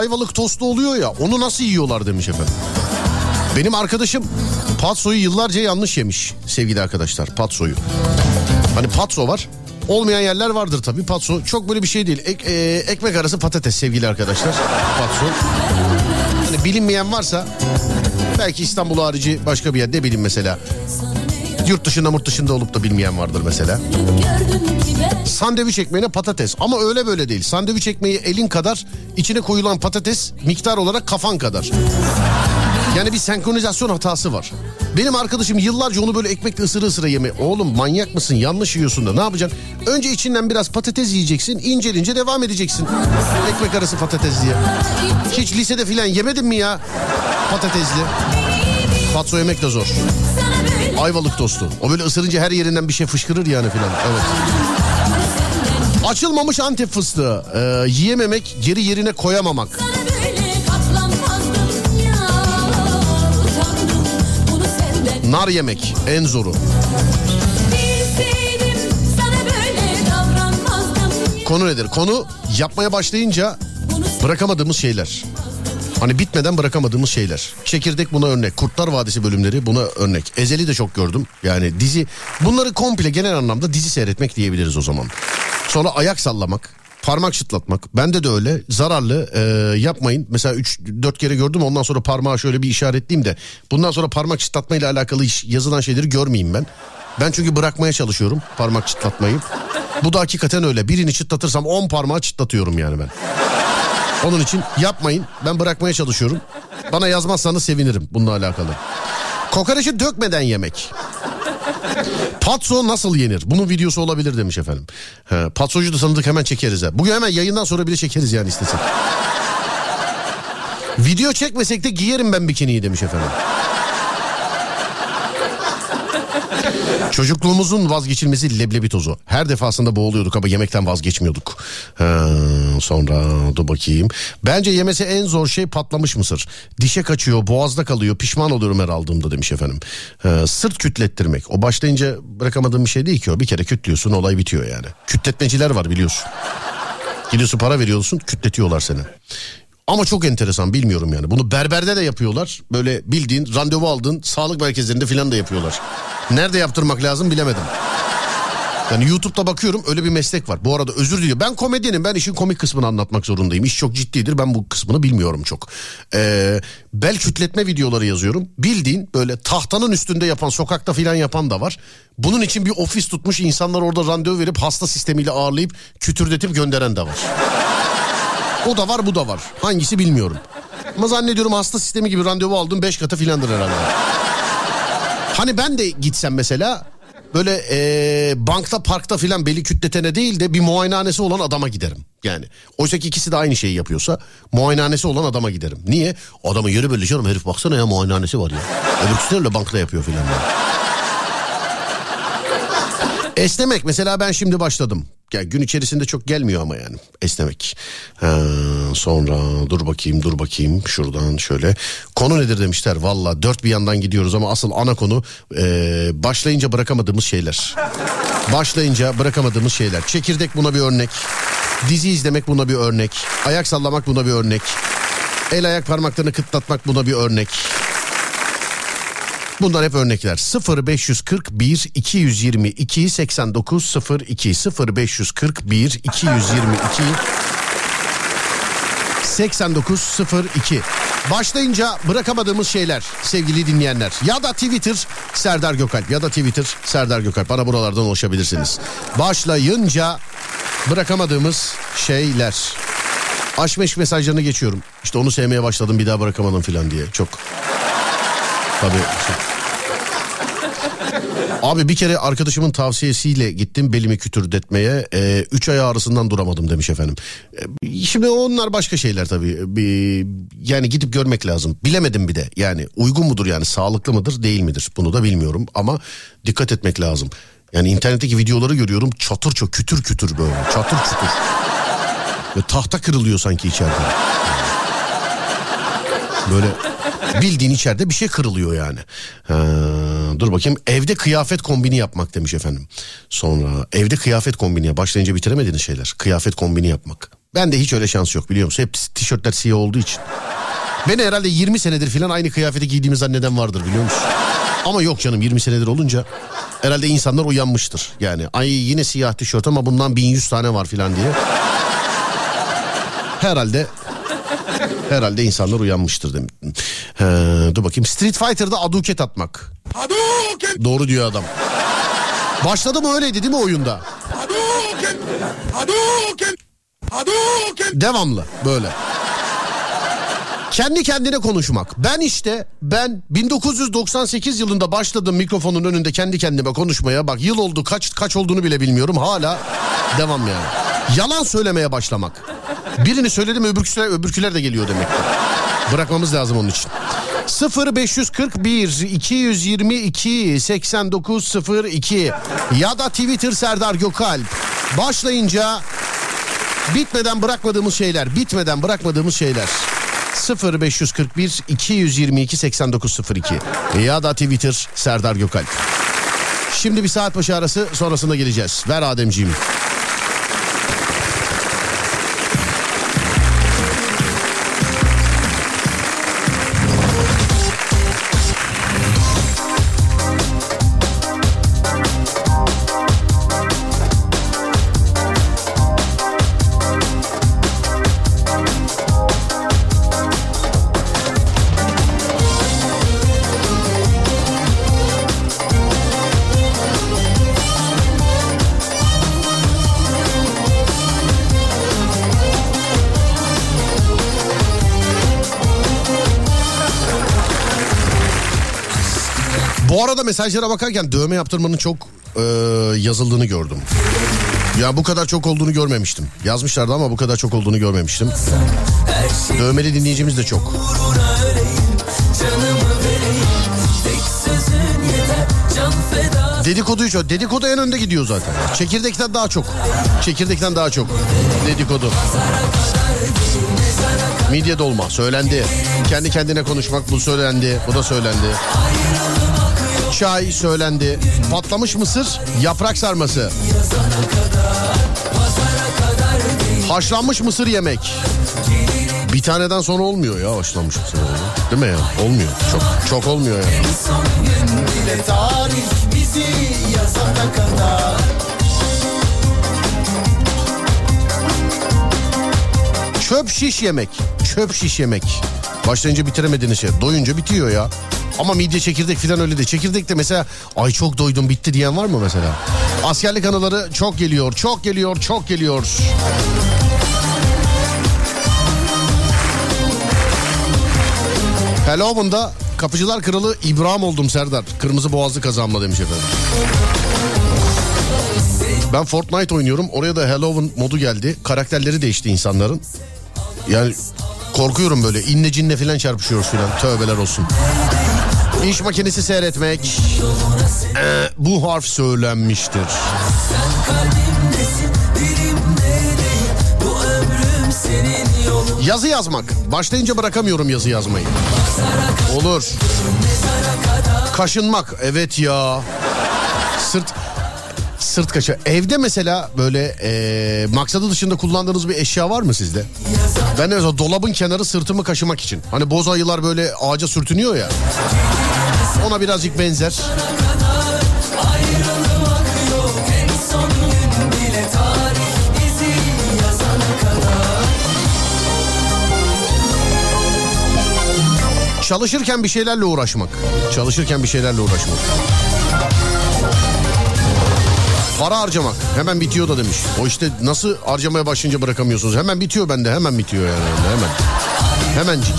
ayvalık tostu oluyor ya onu nasıl yiyorlar demiş efendim. Benim arkadaşım patsoyu yıllarca yanlış yemiş sevgili arkadaşlar patsoyu. Hani patso var olmayan yerler vardır tabii patso çok böyle bir şey değil. Ek- e, ekmek arası patates sevgili arkadaşlar patso. Hani bilinmeyen varsa belki İstanbul harici başka bir yerde bilin mesela. Yurt dışında murt dışında olup da bilmeyen vardır mesela. Sandviç ekmeğine patates ama öyle böyle değil. Sandviç ekmeği elin kadar içine koyulan patates miktar olarak kafan kadar. Yani bir senkronizasyon hatası var. Benim arkadaşım yıllarca onu böyle ekmekle ısıra ısıra yeme. Oğlum manyak mısın yanlış yiyorsun da ne yapacaksın? Önce içinden biraz patates yiyeceksin incelince devam edeceksin. Ekmek arası patates diye. Hiç lisede filan yemedin mi ya patatesli? Patso yemek de zor. Ayvalık tostu. O böyle ısırınca her yerinden bir şey fışkırır yani filan. Evet. Açılmamış Antep fıstığı. Ee, yiyememek, geri yerine koyamamak. Nar yemek en zoru. Konu nedir? Konu yapmaya başlayınca bırakamadığımız şeyler. Hani bitmeden bırakamadığımız şeyler. Çekirdek buna örnek. Kurtlar Vadisi bölümleri buna örnek. Ezeli de çok gördüm. Yani dizi bunları komple genel anlamda dizi seyretmek diyebiliriz o zaman. Sonra ayak sallamak, parmak çıtlatmak. Bende de öyle. Zararlı e, yapmayın. Mesela 3-4 kere gördüm ondan sonra parmağı şöyle bir işaretleyeyim de. Bundan sonra parmak çıtlatmayla alakalı iş- yazılan şeyleri görmeyeyim ben. Ben çünkü bırakmaya çalışıyorum parmak çıtlatmayı. Bu da hakikaten öyle. Birini çıtlatırsam 10 parmağı çıtlatıyorum yani ben. Onun için yapmayın. Ben bırakmaya çalışıyorum. Bana yazmazsanız sevinirim bununla alakalı. Kokoreçi dökmeden yemek. Patso nasıl yenir? Bunun videosu olabilir demiş efendim. He, patsocu da tanıdık hemen çekeriz. Ha. Bugün hemen yayından sonra bile çekeriz yani istesek. Video çekmesek de giyerim ben bikiniyi demiş efendim. Çocukluğumuzun vazgeçilmezi leblebi tozu. Her defasında boğuluyorduk ama yemekten vazgeçmiyorduk. Ha, sonra dur bakayım. Bence yemesi en zor şey patlamış mısır. Dişe kaçıyor, boğazda kalıyor. Pişman oluyorum her aldığımda demiş efendim. Ha, sırt kütlettirmek. O başlayınca bırakamadığım bir şey değil ki o. Bir kere kütlüyorsun olay bitiyor yani. Kütletmeciler var biliyorsun. Gidiyorsun para veriyorsun kütletiyorlar seni. Ama çok enteresan bilmiyorum yani. Bunu berberde de yapıyorlar. Böyle bildiğin randevu aldığın sağlık merkezlerinde filan da yapıyorlar. Nerede yaptırmak lazım bilemedim. Yani YouTube'da bakıyorum öyle bir meslek var. Bu arada özür diliyorum. Ben komedyenim. Ben işin komik kısmını anlatmak zorundayım. İş çok ciddidir. Ben bu kısmını bilmiyorum çok. Ee, bel kütletme videoları yazıyorum. Bildiğin böyle tahtanın üstünde yapan, sokakta filan yapan da var. Bunun için bir ofis tutmuş insanlar orada randevu verip hasta sistemiyle ağırlayıp kütürdetip gönderen de var. O da var bu da var. Hangisi bilmiyorum. Ama zannediyorum hasta sistemi gibi randevu aldım 5 katı filandır herhalde. Hani ben de gitsem mesela böyle eee, bankta parkta filan beli kütletene değil de bir muayenehanesi olan adama giderim. Yani oysa ki ikisi de aynı şeyi yapıyorsa muayenehanesi olan adama giderim. Niye? Adamın yeri belli canım herif baksana ya muayenehanesi var ya. Öbürküsü öyle bankta yapıyor filan. Esnemek mesela ben şimdi başladım. Ya gün içerisinde çok gelmiyor ama yani esnemek. Ha, sonra dur bakayım dur bakayım şuradan şöyle. Konu nedir demişler valla dört bir yandan gidiyoruz ama asıl ana konu e, başlayınca bırakamadığımız şeyler. Başlayınca bırakamadığımız şeyler. Çekirdek buna bir örnek. Dizi izlemek buna bir örnek. Ayak sallamak buna bir örnek. El ayak parmaklarını kıtlatmak buna bir örnek. Bunlar hep örnekler. 0541 222 8902 0541 222 8902 Başlayınca bırakamadığımız şeyler sevgili dinleyenler. Ya da Twitter Serdar Gökalp ya da Twitter Serdar Gökalp. Bana buralardan ulaşabilirsiniz. Başlayınca bırakamadığımız şeyler. Aşk meşk mesajlarını geçiyorum. İşte onu sevmeye başladım bir daha bırakamadım filan diye. Çok. Tabii. Abi bir kere arkadaşımın tavsiyesiyle gittim belimi kütürdetmeye. Ee, üç ay ağrısından duramadım demiş efendim. Ee, şimdi onlar başka şeyler tabii. Bir, yani gidip görmek lazım. Bilemedim bir de. Yani uygun mudur yani sağlıklı mıdır değil midir? Bunu da bilmiyorum ama dikkat etmek lazım. Yani internetteki videoları görüyorum çatır çatır kütür kütür böyle çatır çutur. Ve tahta kırılıyor sanki içeride. Böyle bildiğin içeride bir şey kırılıyor yani. Ha, dur bakayım evde kıyafet kombini yapmak demiş efendim. Sonra evde kıyafet kombini. Başlayınca bitiremediğiniz şeyler. Kıyafet kombini yapmak. Ben de hiç öyle şans yok biliyor musun? Hep tişörtler siyah olduğu için. Beni herhalde 20 senedir falan aynı kıyafeti giydiğimi zanneden vardır biliyor musun? Ama yok canım 20 senedir olunca herhalde insanlar uyanmıştır. Yani ay yine siyah tişört ama bundan 1100 tane var falan diye. Herhalde herhalde insanlar uyanmıştır dedim. He, dur bakayım Street Fighter'da aduket atmak. Doğru diyor adam. Başladı mı öyleydi değil mi oyunda? Devamlı böyle. Kendi kendine konuşmak. Ben işte ben 1998 yılında başladım mikrofonun önünde kendi kendime konuşmaya. Bak yıl oldu kaç kaç olduğunu bile bilmiyorum. Hala devam yani. Yalan söylemeye başlamak. Birini söyledim öbürküler, öbürküler de geliyor demek. Bırakmamız lazım onun için. 0541 222 8902 ya da Twitter Serdar Gökalp. Başlayınca bitmeden bırakmadığımız şeyler, bitmeden bırakmadığımız şeyler. 0541 222 8902 ya da Twitter Serdar Gökalp. Şimdi bir saat başı arası sonrasında geleceğiz. Ver Ademciğim. Mesajlara bakarken dövme yaptırmanın çok e, yazıldığını gördüm. Ya bu kadar çok olduğunu görmemiştim. Yazmışlardı ama bu kadar çok olduğunu görmemiştim. Dövmeli dinleyicimiz de çok. Dedikoduyu çok. Dedikodu en önde gidiyor zaten. Çekirdekten daha çok. Çekirdekten daha çok. Dedikodu. Midye dolma söylendi. Kendi kendine konuşmak bu söylendi. Bu da söylendi. Çay söylendi. Patlamış mısır, yaprak sarması. Haşlanmış mısır yemek. Bir taneden sonra olmuyor ya haşlanmış mısır. Değil mi ya? Olmuyor. Çok çok olmuyor ya. kadar Çöp şiş yemek. Çöp şiş yemek. Başlayınca bitiremediğiniz şey. Doyunca bitiyor ya. Ama midye çekirdek falan öyle de. Çekirdek de mesela ay çok doydum bitti diyen var mı mesela? Askerlik anıları çok geliyor, çok geliyor, çok geliyor. Halloween'da Kapıcılar Kralı İbrahim oldum Serdar. Kırmızı boğazlı kazanma demiş efendim. Ben Fortnite oynuyorum. Oraya da Halloween modu geldi. Karakterleri değişti insanların. Yani korkuyorum böyle. İnne cinne falan çarpışıyoruz filan. Tövbeler olsun. İş makinesi seyretmek. Ee, bu harf söylenmiştir. Yazı yazmak. Başlayınca bırakamıyorum yazı yazmayı. Olur. Kaşınmak. Evet ya. Sırt Sırt kaşı. Evde mesela böyle e, maksadı dışında kullandığınız bir eşya var mı sizde? Ben de mesela dolabın kenarı sırtımı kaşımak için. Hani boz ayılar böyle ağaca sürtünüyor ya. Ona birazcık benzer. Çalışırken bir şeylerle uğraşmak. Çalışırken bir şeylerle uğraşmak. Para harcamak. Hemen bitiyor da demiş. O işte nasıl harcamaya başlayınca bırakamıyorsunuz. Hemen bitiyor bende. Hemen bitiyor yani. Hemen. Hemencik.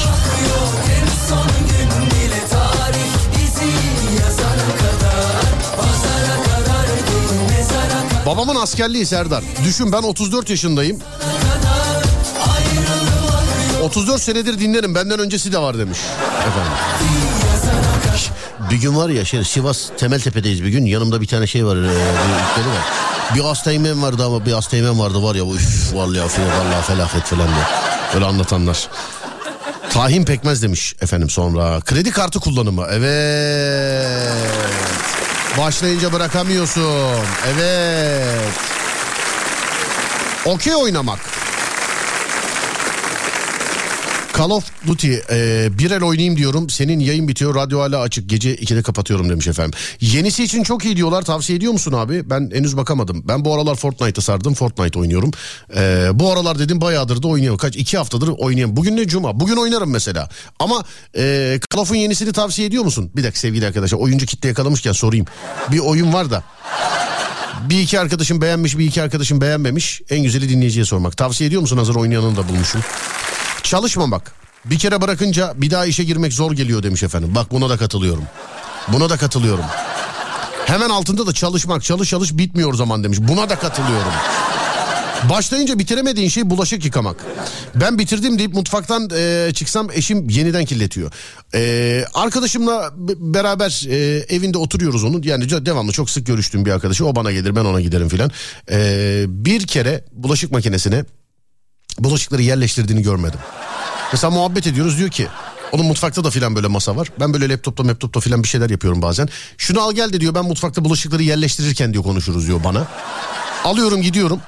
Babamın askerliği Serdar. Düşün ben 34 yaşındayım. 34 senedir dinlerim benden öncesi de var demiş. Efendim. Bir gün var ya şey, Sivas Temeltepe'deyiz bir gün. Yanımda bir tane şey var. E, bir ülkeli var. Bir hastaymen vardı ama bir hastaymen vardı var ya. Üf vallahi, vallahi felaket falan diye. Öyle anlatanlar. Tahin pekmez demiş efendim sonra. Kredi kartı kullanımı. Evet. Başlayınca bırakamıyorsun. Evet. Okey oynamak. Call of Duty e, bir el oynayayım diyorum. Senin yayın bitiyor. Radyo hala açık. Gece 2'de kapatıyorum demiş efendim. Yenisi için çok iyi diyorlar. Tavsiye ediyor musun abi? Ben henüz bakamadım. Ben bu aralar Fortnite'a sardım. Fortnite oynuyorum. E, bu aralar dedim bayağıdır da oynuyorum. Kaç? iki haftadır oynuyorum. Bugün ne cuma? Bugün oynarım mesela. Ama e, Call of'un yenisini tavsiye ediyor musun? Bir dakika sevgili arkadaşlar. Oyuncu kitle yakalamışken sorayım. Bir oyun var da. Bir iki arkadaşım beğenmiş bir iki arkadaşım beğenmemiş. En güzeli dinleyiciye sormak. Tavsiye ediyor musun hazır oynayanını da bulmuşum. Çalışmamak. Bir kere bırakınca bir daha işe girmek zor geliyor demiş efendim. Bak buna da katılıyorum. Buna da katılıyorum. Hemen altında da çalışmak, çalış çalış bitmiyor zaman demiş. Buna da katılıyorum. Başlayınca bitiremediğin şey bulaşık yıkamak. Ben bitirdim deyip mutfaktan e, çıksam eşim yeniden kirletiyor. E, arkadaşımla beraber e, evinde oturuyoruz onun. Yani devamlı çok sık görüştüğüm bir arkadaşı. O bana gelir ben ona giderim filan. E, bir kere bulaşık makinesine bulaşıkları yerleştirdiğini görmedim. Mesela muhabbet ediyoruz diyor ki onun mutfakta da filan böyle masa var. Ben böyle laptopta laptopta filan bir şeyler yapıyorum bazen. Şunu al gel de diyor ben mutfakta bulaşıkları yerleştirirken diyor konuşuruz diyor bana. Alıyorum gidiyorum.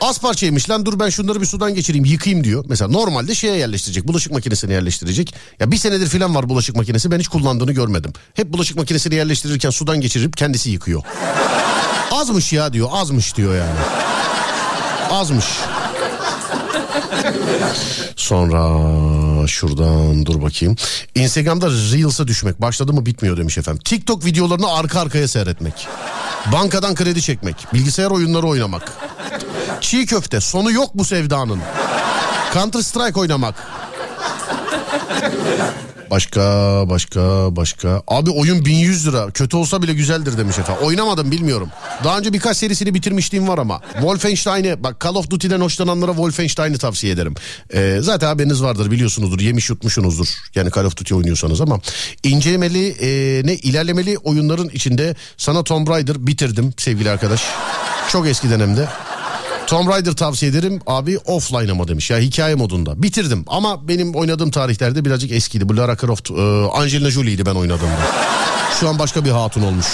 Az parçaymış lan dur ben şunları bir sudan geçireyim yıkayayım diyor. Mesela normalde şeye yerleştirecek bulaşık makinesine yerleştirecek. Ya bir senedir filan var bulaşık makinesi ben hiç kullandığını görmedim. Hep bulaşık makinesini yerleştirirken sudan geçirip kendisi yıkıyor. Azmış ya diyor azmış diyor yani. Azmış. Sonra şuradan dur bakayım. Instagram'da Reels'a düşmek başladı mı bitmiyor demiş efendim. TikTok videolarını arka arkaya seyretmek. Bankadan kredi çekmek. Bilgisayar oyunları oynamak. Çiğ köfte sonu yok bu sevdanın. Counter Strike oynamak. Başka başka başka. Abi oyun 1100 lira. Kötü olsa bile güzeldir demiş efendim. Oynamadım bilmiyorum. Daha önce birkaç serisini bitirmişliğim var ama. Wolfenstein'i bak Call of Duty'den hoşlananlara Wolfenstein'i tavsiye ederim. Ee, zaten haberiniz vardır biliyorsunuzdur. Yemiş yutmuşsunuzdur. Yani Call of Duty oynuyorsanız ama. incelemeli e, ne ilerlemeli oyunların içinde sana Tomb Raider bitirdim sevgili arkadaş. Çok eskiden hem de. Tomb Raider tavsiye ederim abi offline ama demiş ya hikaye modunda. Bitirdim ama benim oynadığım tarihlerde birazcık eskiydi. Bu Lara Croft, e, Angelina Jolie'ydi ben oynadığımda. Şu an başka bir hatun olmuş.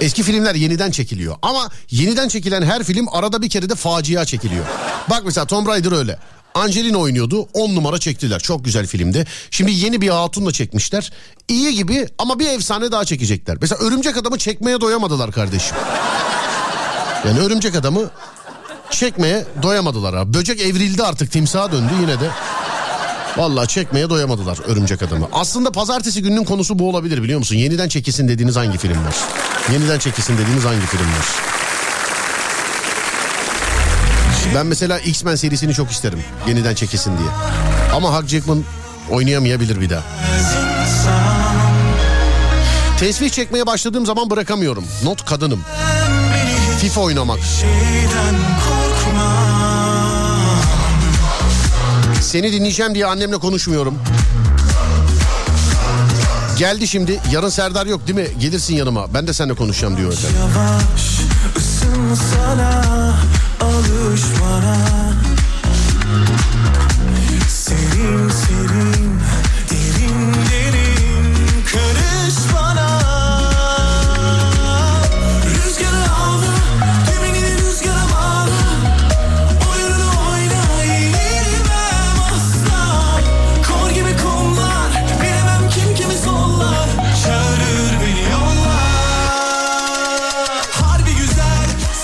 Eski filmler yeniden çekiliyor ama yeniden çekilen her film arada bir kere de facia çekiliyor. Bak mesela Tomb Raider öyle. Angelina oynuyordu 10 numara çektiler çok güzel filmdi. Şimdi yeni bir hatunla çekmişler. İyi gibi ama bir efsane daha çekecekler. Mesela Örümcek Adam'ı çekmeye doyamadılar kardeşim. Yani örümcek adamı çekmeye doyamadılar abi. Böcek evrildi artık timsaha döndü yine de. Vallahi çekmeye doyamadılar örümcek adamı. Aslında pazartesi gününün konusu bu olabilir biliyor musun? Yeniden çekilsin dediğiniz hangi film var? Yeniden çekilsin dediğiniz hangi film var? Ben mesela X-Men serisini çok isterim. Yeniden çekilsin diye. Ama Hugh Jackman oynayamayabilir bir daha. Tesbih çekmeye başladığım zaman bırakamıyorum. Not kadınım. FIFA oynamak. Seni dinleyeceğim diye annemle konuşmuyorum. Geldi şimdi. Yarın Serdar yok değil mi? Gelirsin yanıma. Ben de seninle konuşacağım diyor efendim. Yavaş ısınsana alış bana Serin serin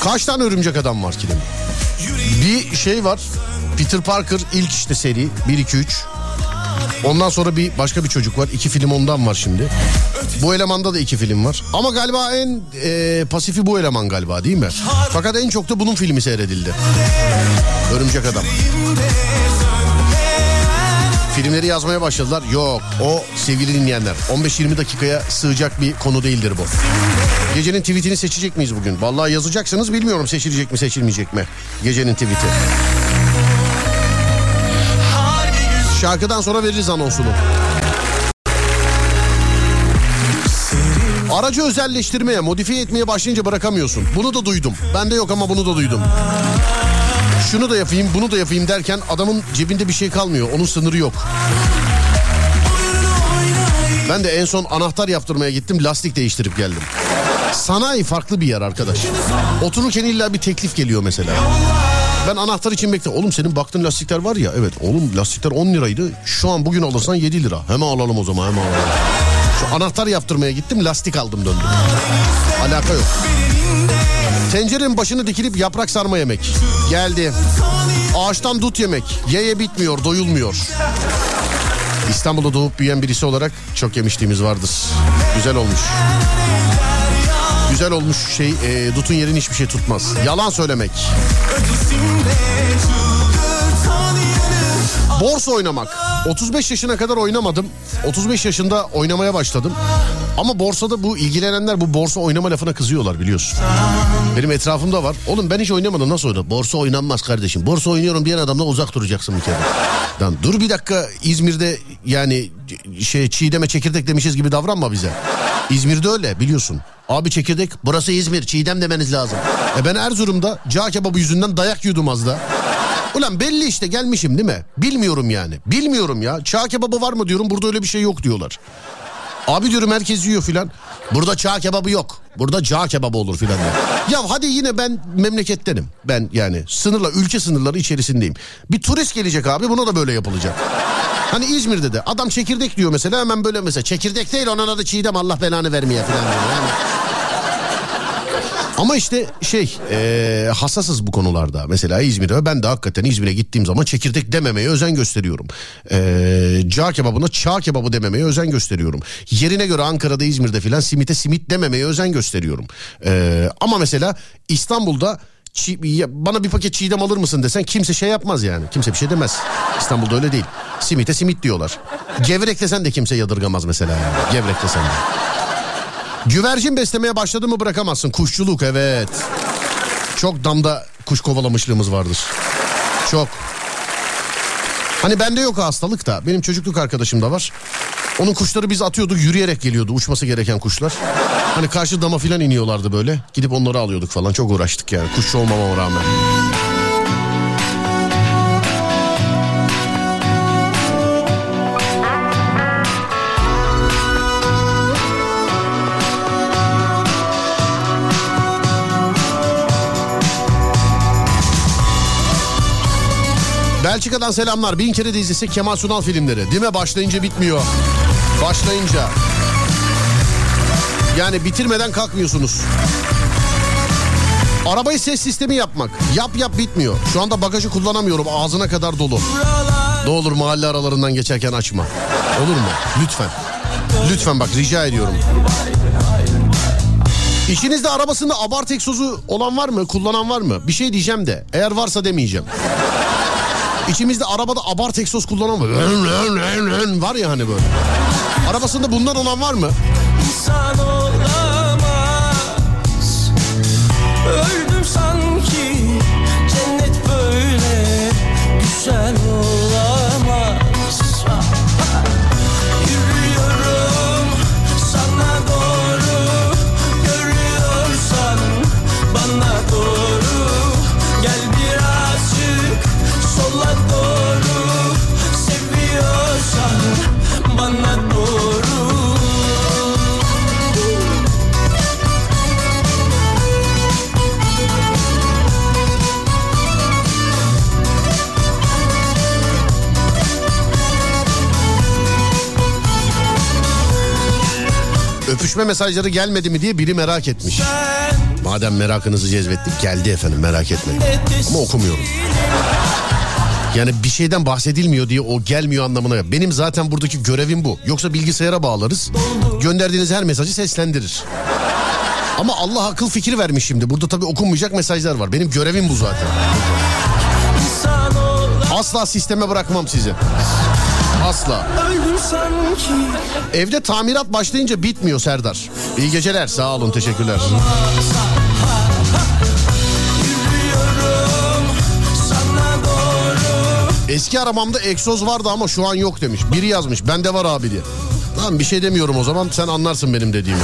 Kaç tane örümcek adam var kilim? Bir şey var. Peter Parker ilk işte seri 1 2 3. Ondan sonra bir başka bir çocuk var. İki film ondan var şimdi. Bu elemanda da iki film var. Ama galiba en e, pasifi bu eleman galiba değil mi? Fakat en çok da bunun filmi seyredildi. Örümcek Adam. Filmleri yazmaya başladılar. Yok o sevgili dinleyenler 15-20 dakikaya sığacak bir konu değildir bu. Gecenin tweetini seçecek miyiz bugün? Vallahi yazacaksınız bilmiyorum seçilecek mi seçilmeyecek mi? Gecenin tweeti. Şarkıdan sonra veririz anonsunu. Aracı özelleştirmeye, modifiye etmeye başlayınca bırakamıyorsun. Bunu da duydum. Ben de yok ama bunu da duydum. Şunu da yapayım, bunu da yapayım derken adamın cebinde bir şey kalmıyor. Onun sınırı yok. Ben de en son anahtar yaptırmaya gittim, lastik değiştirip geldim. Sanayi farklı bir yer arkadaş. Otururken illa bir teklif geliyor mesela. Ben anahtar için bekle. Oğlum senin baktığın lastikler var ya. Evet oğlum lastikler 10 liraydı. Şu an bugün alırsan 7 lira. Hemen alalım o zaman hemen alalım. Şu anahtar yaptırmaya gittim lastik aldım döndüm. Alaka yok. Tencerenin başını dikilip yaprak sarma yemek. Geldi. Ağaçtan dut yemek. Ye ye bitmiyor, doyulmuyor. İstanbul'da doğup büyüyen birisi olarak çok yemişliğimiz vardır. Güzel olmuş. Güzel olmuş şey e, dutun yerini hiçbir şey tutmaz. Yalan söylemek. Borsa oynamak. 35 yaşına kadar oynamadım. 35 yaşında oynamaya başladım. Ama borsada bu ilgilenenler bu borsa oynama lafına kızıyorlar biliyorsun. Benim etrafımda var. Oğlum ben hiç oynamadım nasıl oynadım? Borsa oynanmaz kardeşim. Borsa oynuyorum diyen adamla uzak duracaksın bir kere. Lan dur bir dakika İzmir'de yani şey çiğdeme çekirdek demişiz gibi davranma bize. İzmir'de öyle biliyorsun. Abi çekirdek burası İzmir çiğdem demeniz lazım. E ben Erzurum'da cağ kebabı yüzünden dayak yudum az da. Ulan belli işte gelmişim değil mi? Bilmiyorum yani. Bilmiyorum ya. Çağ kebabı var mı diyorum burada öyle bir şey yok diyorlar. Abi diyorum herkes yiyor filan. Burada çağ kebabı yok. Burada cağ kebabı olur filan. Ya hadi yine ben memlekettenim. Ben yani sınırla ülke sınırları içerisindeyim. Bir turist gelecek abi buna da böyle yapılacak. Hani İzmir'de de adam çekirdek diyor mesela hemen böyle mesela çekirdek değil onun adı çiğdem Allah belanı vermeye falan diyor. Yani ama işte şey e, hassasız bu konularda. Mesela İzmir'e ben de hakikaten İzmir'e gittiğim zaman çekirdek dememeye özen gösteriyorum. E, cağ kebabına çağ kebabı dememeye özen gösteriyorum. Yerine göre Ankara'da İzmir'de filan simite simit dememeye özen gösteriyorum. E, ama mesela İstanbul'da çi- bana bir paket çiğdem alır mısın desen kimse şey yapmaz yani. Kimse bir şey demez. İstanbul'da öyle değil. Simite simit diyorlar. Gevrek desen de kimse yadırgamaz mesela yani. Gevrek desen de. Güvercin beslemeye başladı mı bırakamazsın. Kuşçuluk evet. Çok damda kuş kovalamışlığımız vardır. Çok. Hani bende yok hastalık da benim çocukluk arkadaşım da var. Onun kuşları biz atıyorduk yürüyerek geliyordu uçması gereken kuşlar. Hani karşı dama filan iniyorlardı böyle. Gidip onları alıyorduk falan çok uğraştık yani kuşçu olmamama rağmen. Belçika'dan selamlar. Bin kere de izlesek Kemal Sunal filmleri. Değil mi? Başlayınca bitmiyor. Başlayınca. Yani bitirmeden kalkmıyorsunuz. Arabayı ses sistemi yapmak. Yap yap bitmiyor. Şu anda bagajı kullanamıyorum. Ağzına kadar dolu. Ne olur mahalle aralarından geçerken açma. Olur mu? Lütfen. Lütfen bak rica ediyorum. İçinizde arabasında abart egzozu olan var mı? Kullanan var mı? Bir şey diyeceğim de. Eğer varsa demeyeceğim. İçimizde arabada abart egzoz kullanan var. Var ya hani böyle. Arabasında bundan olan var mı? İnsan olamaz Öldüm sanki Cennet böyle Güzel olamaz Öpüşme mesajları gelmedi mi diye biri merak etmiş. Madem merakınızı cezbettik geldi efendim merak etmeyin. Ama okumuyorum. Yani bir şeyden bahsedilmiyor diye o gelmiyor anlamına. Benim zaten buradaki görevim bu. Yoksa bilgisayara bağlarız. Gönderdiğiniz her mesajı seslendirir. Ama Allah akıl fikir vermiş şimdi. Burada tabii okunmayacak mesajlar var. Benim görevim bu zaten. Asla sisteme bırakmam sizi. Asla. Evde tamirat başlayınca bitmiyor Serdar. İyi geceler sağ olun teşekkürler. Eski arabamda egzoz vardı ama şu an yok demiş. Biri yazmış bende var abi diye. Tamam bir şey demiyorum o zaman sen anlarsın benim dediğimi.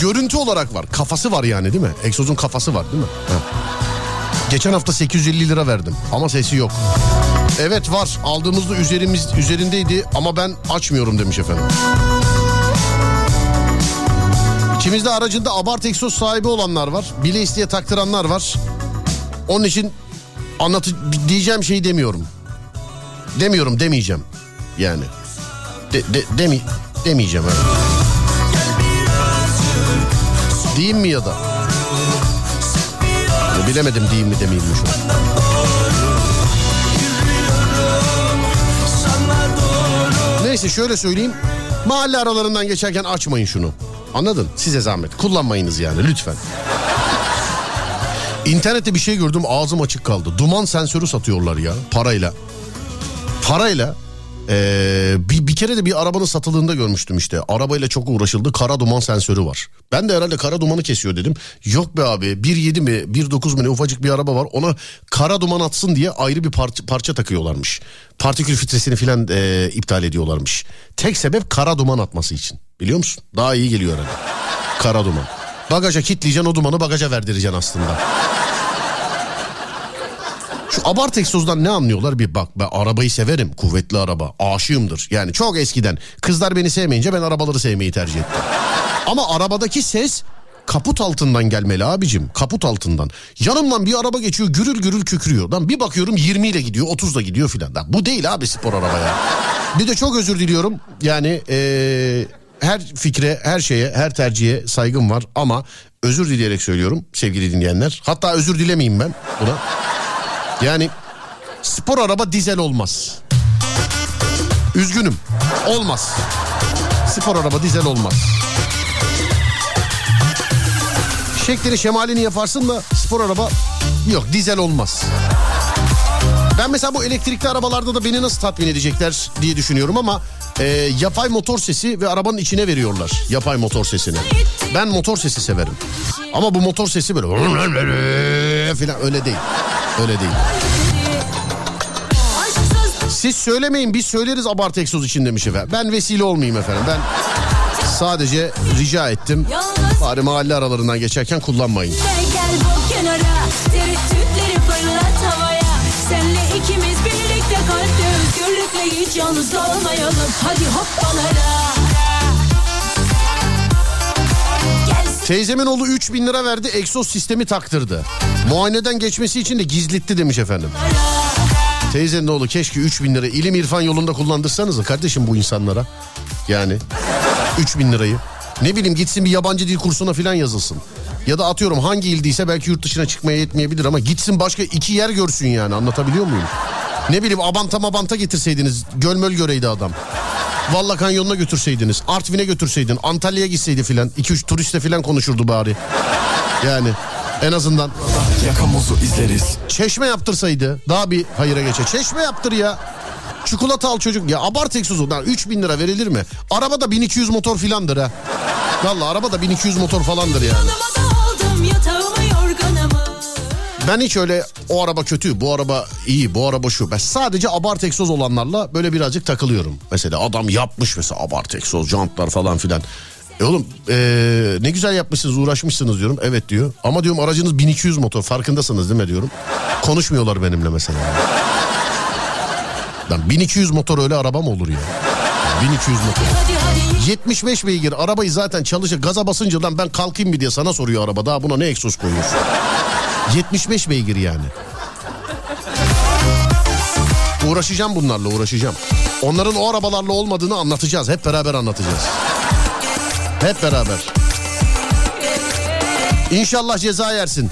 Görüntü olarak var. Kafası var yani değil mi? Egzozun kafası var değil mi? Ha. Geçen hafta 850 lira verdim ama sesi yok. Evet var. Aldığımızda üzerimiz üzerindeydi ama ben açmıyorum demiş efendim. İçimizde aracında abart egzoz sahibi olanlar var. Bile isteye taktıranlar var. Onun için anlatı diyeceğim şeyi demiyorum. Demiyorum demeyeceğim. Yani. De, de, demi, demeyeceğim. Evet. Diyeyim mi ya da? Bilemedim diyeyim mi demeyeyim mi şu an. Neyse şöyle söyleyeyim. Mahalle aralarından geçerken açmayın şunu. Anladın? Size zahmet. Kullanmayınız yani lütfen. İnternette bir şey gördüm ağzım açık kaldı. Duman sensörü satıyorlar ya parayla. Parayla ee, bir, bir kere de bir arabanın satıldığında görmüştüm işte. Arabayla çok uğraşıldı kara duman sensörü var. Ben de herhalde kara dumanı kesiyor dedim. Yok be abi 1.7 mi 1.9 mu ne ufacık bir araba var. Ona kara duman atsın diye ayrı bir parça, parça takıyorlarmış. Partikül filtresini filan ee, iptal ediyorlarmış. Tek sebep kara duman atması için. Biliyor musun? Daha iyi geliyor herhalde. Kara duman. Bagaja kilitleyeceksin o dumanı bagaja verdireceksin aslında. Şu abart egzozdan ne anlıyorlar bir bak ben arabayı severim kuvvetli araba aşığımdır yani çok eskiden kızlar beni sevmeyince ben arabaları sevmeyi tercih ettim. Ama arabadaki ses kaput altından gelmeli abicim kaput altından. Yanımdan bir araba geçiyor gürül gürül kükrüyor. Lan bir bakıyorum 20 ile gidiyor 30 da gidiyor filan. Lan Bu değil abi spor araba ya. Bir de çok özür diliyorum yani eee, her fikre her şeye her tercihe saygım var ama özür dileyerek söylüyorum sevgili dinleyenler. Hatta özür dilemeyeyim ben buna. Yani spor araba dizel olmaz. Üzgünüm. Olmaz. Spor araba dizel olmaz. Şeklini şemalini yaparsın da spor araba yok dizel olmaz. Ben mesela bu elektrikli arabalarda da beni nasıl tatmin edecekler diye düşünüyorum ama e, yapay motor sesi ve arabanın içine veriyorlar yapay motor sesini. Ben motor sesi severim. Ama bu motor sesi böyle falan öyle değil. Öyle değil. Siz söylemeyin biz söyleriz abartı egzoz için demiş efendim. Ben vesile olmayayım efendim. Ben sadece rica ettim. Bari mahalle aralarından geçerken kullanmayın. Gel bu kenara Tereddütleri fırlat havaya Senle ikimiz birlikte kalpte Özgürlükle hiç yalnız kalmayalım Hadi Gel Teyzemin oğlu 3000 lira verdi egzoz sistemi taktırdı. Muayeneden geçmesi için de gizlitti demiş efendim. Teyzenin oğlu keşke 3000 lira ilim irfan yolunda kullandırsanız kardeşim bu insanlara. Yani 3000 lirayı. Ne bileyim gitsin bir yabancı dil kursuna falan yazılsın. Ya da atıyorum hangi ildiyse belki yurt dışına çıkmaya yetmeyebilir ama gitsin başka iki yer görsün yani anlatabiliyor muyum? Ne bileyim Abanta Mabanta getirseydiniz gölmöl göreydi adam. Valla kanyonuna götürseydiniz. Artvin'e götürseydin. Antalya'ya gitseydi filan. 2-3 turistle filan konuşurdu bari. Yani en azından. Yakamozu izleriz Çeşme yaptırsaydı daha bir hayıra geçer. Çeşme yaptır ya. Çikolata al çocuk. Ya abart egzozu. Lan 3000 lira verilir mi? Araba da 1200 motor filandır ha. Valla araba da 1200 motor falandır yani. yanıma Ben hiç öyle o araba kötü, bu araba iyi, bu araba şu. Ben sadece abart egzoz olanlarla böyle birazcık takılıyorum. Mesela adam yapmış mesela abart egzoz, jantlar falan filan. E oğlum ee, ne güzel yapmışsınız uğraşmışsınız diyorum. Evet diyor. Ama diyorum aracınız 1200 motor farkındasınız değil mi diyorum. Konuşmuyorlar benimle mesela. Lan 1200 motor öyle araba mı olur ya? 1200 motor. Hadi hadi 75 beygir arabayı zaten çalışır gaza basınca lan ben kalkayım mı diye sana soruyor araba. Daha buna ne egzoz koyuyorsun? 75 beygir yani. Uğraşacağım bunlarla uğraşacağım. Onların o arabalarla olmadığını anlatacağız. Hep beraber anlatacağız. Hep beraber. İnşallah ceza yersin.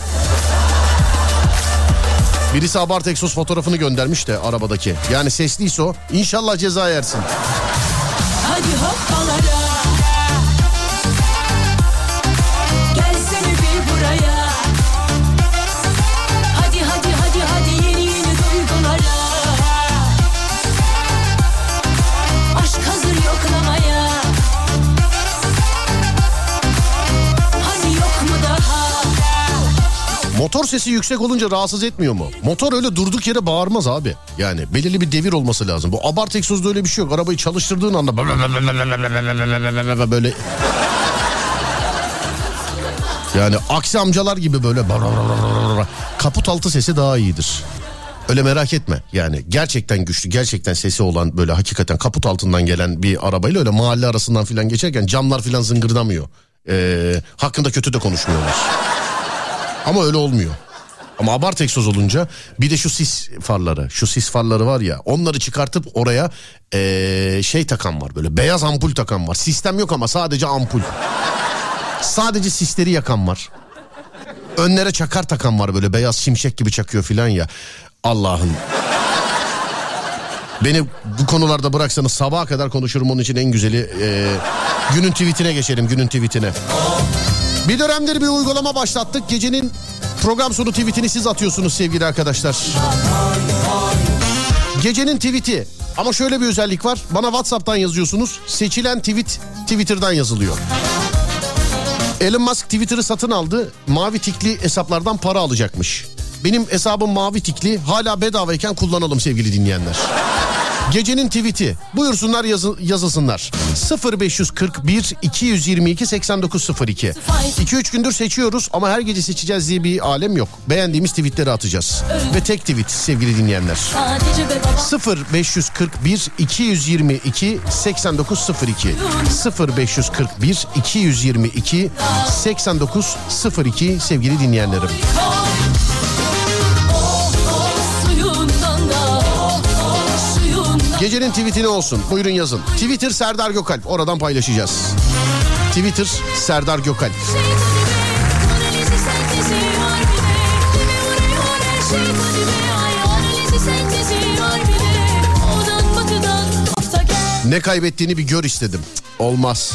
Birisi abart egzoz fotoğrafını göndermiş de arabadaki. Yani sesliyse o. İnşallah ceza yersin. Hadi hoppalara Motor sesi yüksek olunca rahatsız etmiyor mu? Motor öyle durduk yere bağırmaz abi. Yani belirli bir devir olması lazım. Bu abart egzozda öyle bir şey yok. Arabayı çalıştırdığın anda böyle yani aksi amcalar gibi böyle kaput altı sesi daha iyidir. Öyle merak etme yani gerçekten güçlü gerçekten sesi olan böyle hakikaten kaput altından gelen bir arabayla öyle mahalle arasından filan geçerken camlar filan zıngırdamıyor. Ee, hakkında kötü de konuşmuyorlar. Ama öyle olmuyor. Ama abart egzoz olunca bir de şu sis farları, şu sis farları var ya onları çıkartıp oraya ee, şey takan var böyle beyaz ampul takan var. Sistem yok ama sadece ampul. Sadece sisleri yakan var. Önlere çakar takan var böyle beyaz şimşek gibi çakıyor filan ya. Allah'ım. Beni bu konularda bıraksanız sabaha kadar konuşurum onun için en güzeli ee, günün tweetine geçelim günün tweetine. Bir dönemdir bir uygulama başlattık. Gecenin program sonu tweetini siz atıyorsunuz sevgili arkadaşlar. Gecenin tweeti. Ama şöyle bir özellik var. Bana WhatsApp'tan yazıyorsunuz. Seçilen tweet Twitter'dan yazılıyor. Elon Musk Twitter'ı satın aldı. Mavi tikli hesaplardan para alacakmış. Benim hesabım mavi tikli. Hala bedavayken kullanalım sevgili dinleyenler. Gecenin tweet'i. Buyursunlar yazı, yazılsınlar. 0541 222 8902. 2-3 gündür seçiyoruz ama her gece seçeceğiz diye bir alem yok. Beğendiğimiz tweetleri atacağız. Ve tek tweet sevgili dinleyenler. Sadece be baba 0541 222 8902 0541 222 8902 sevgili dinleyenlerim. Gecenin tweet'i ne olsun? Buyurun yazın. Twitter Serdar Gökalp. Oradan paylaşacağız. Twitter Serdar Gökalp. Ne kaybettiğini bir gör istedim. Cık, olmaz.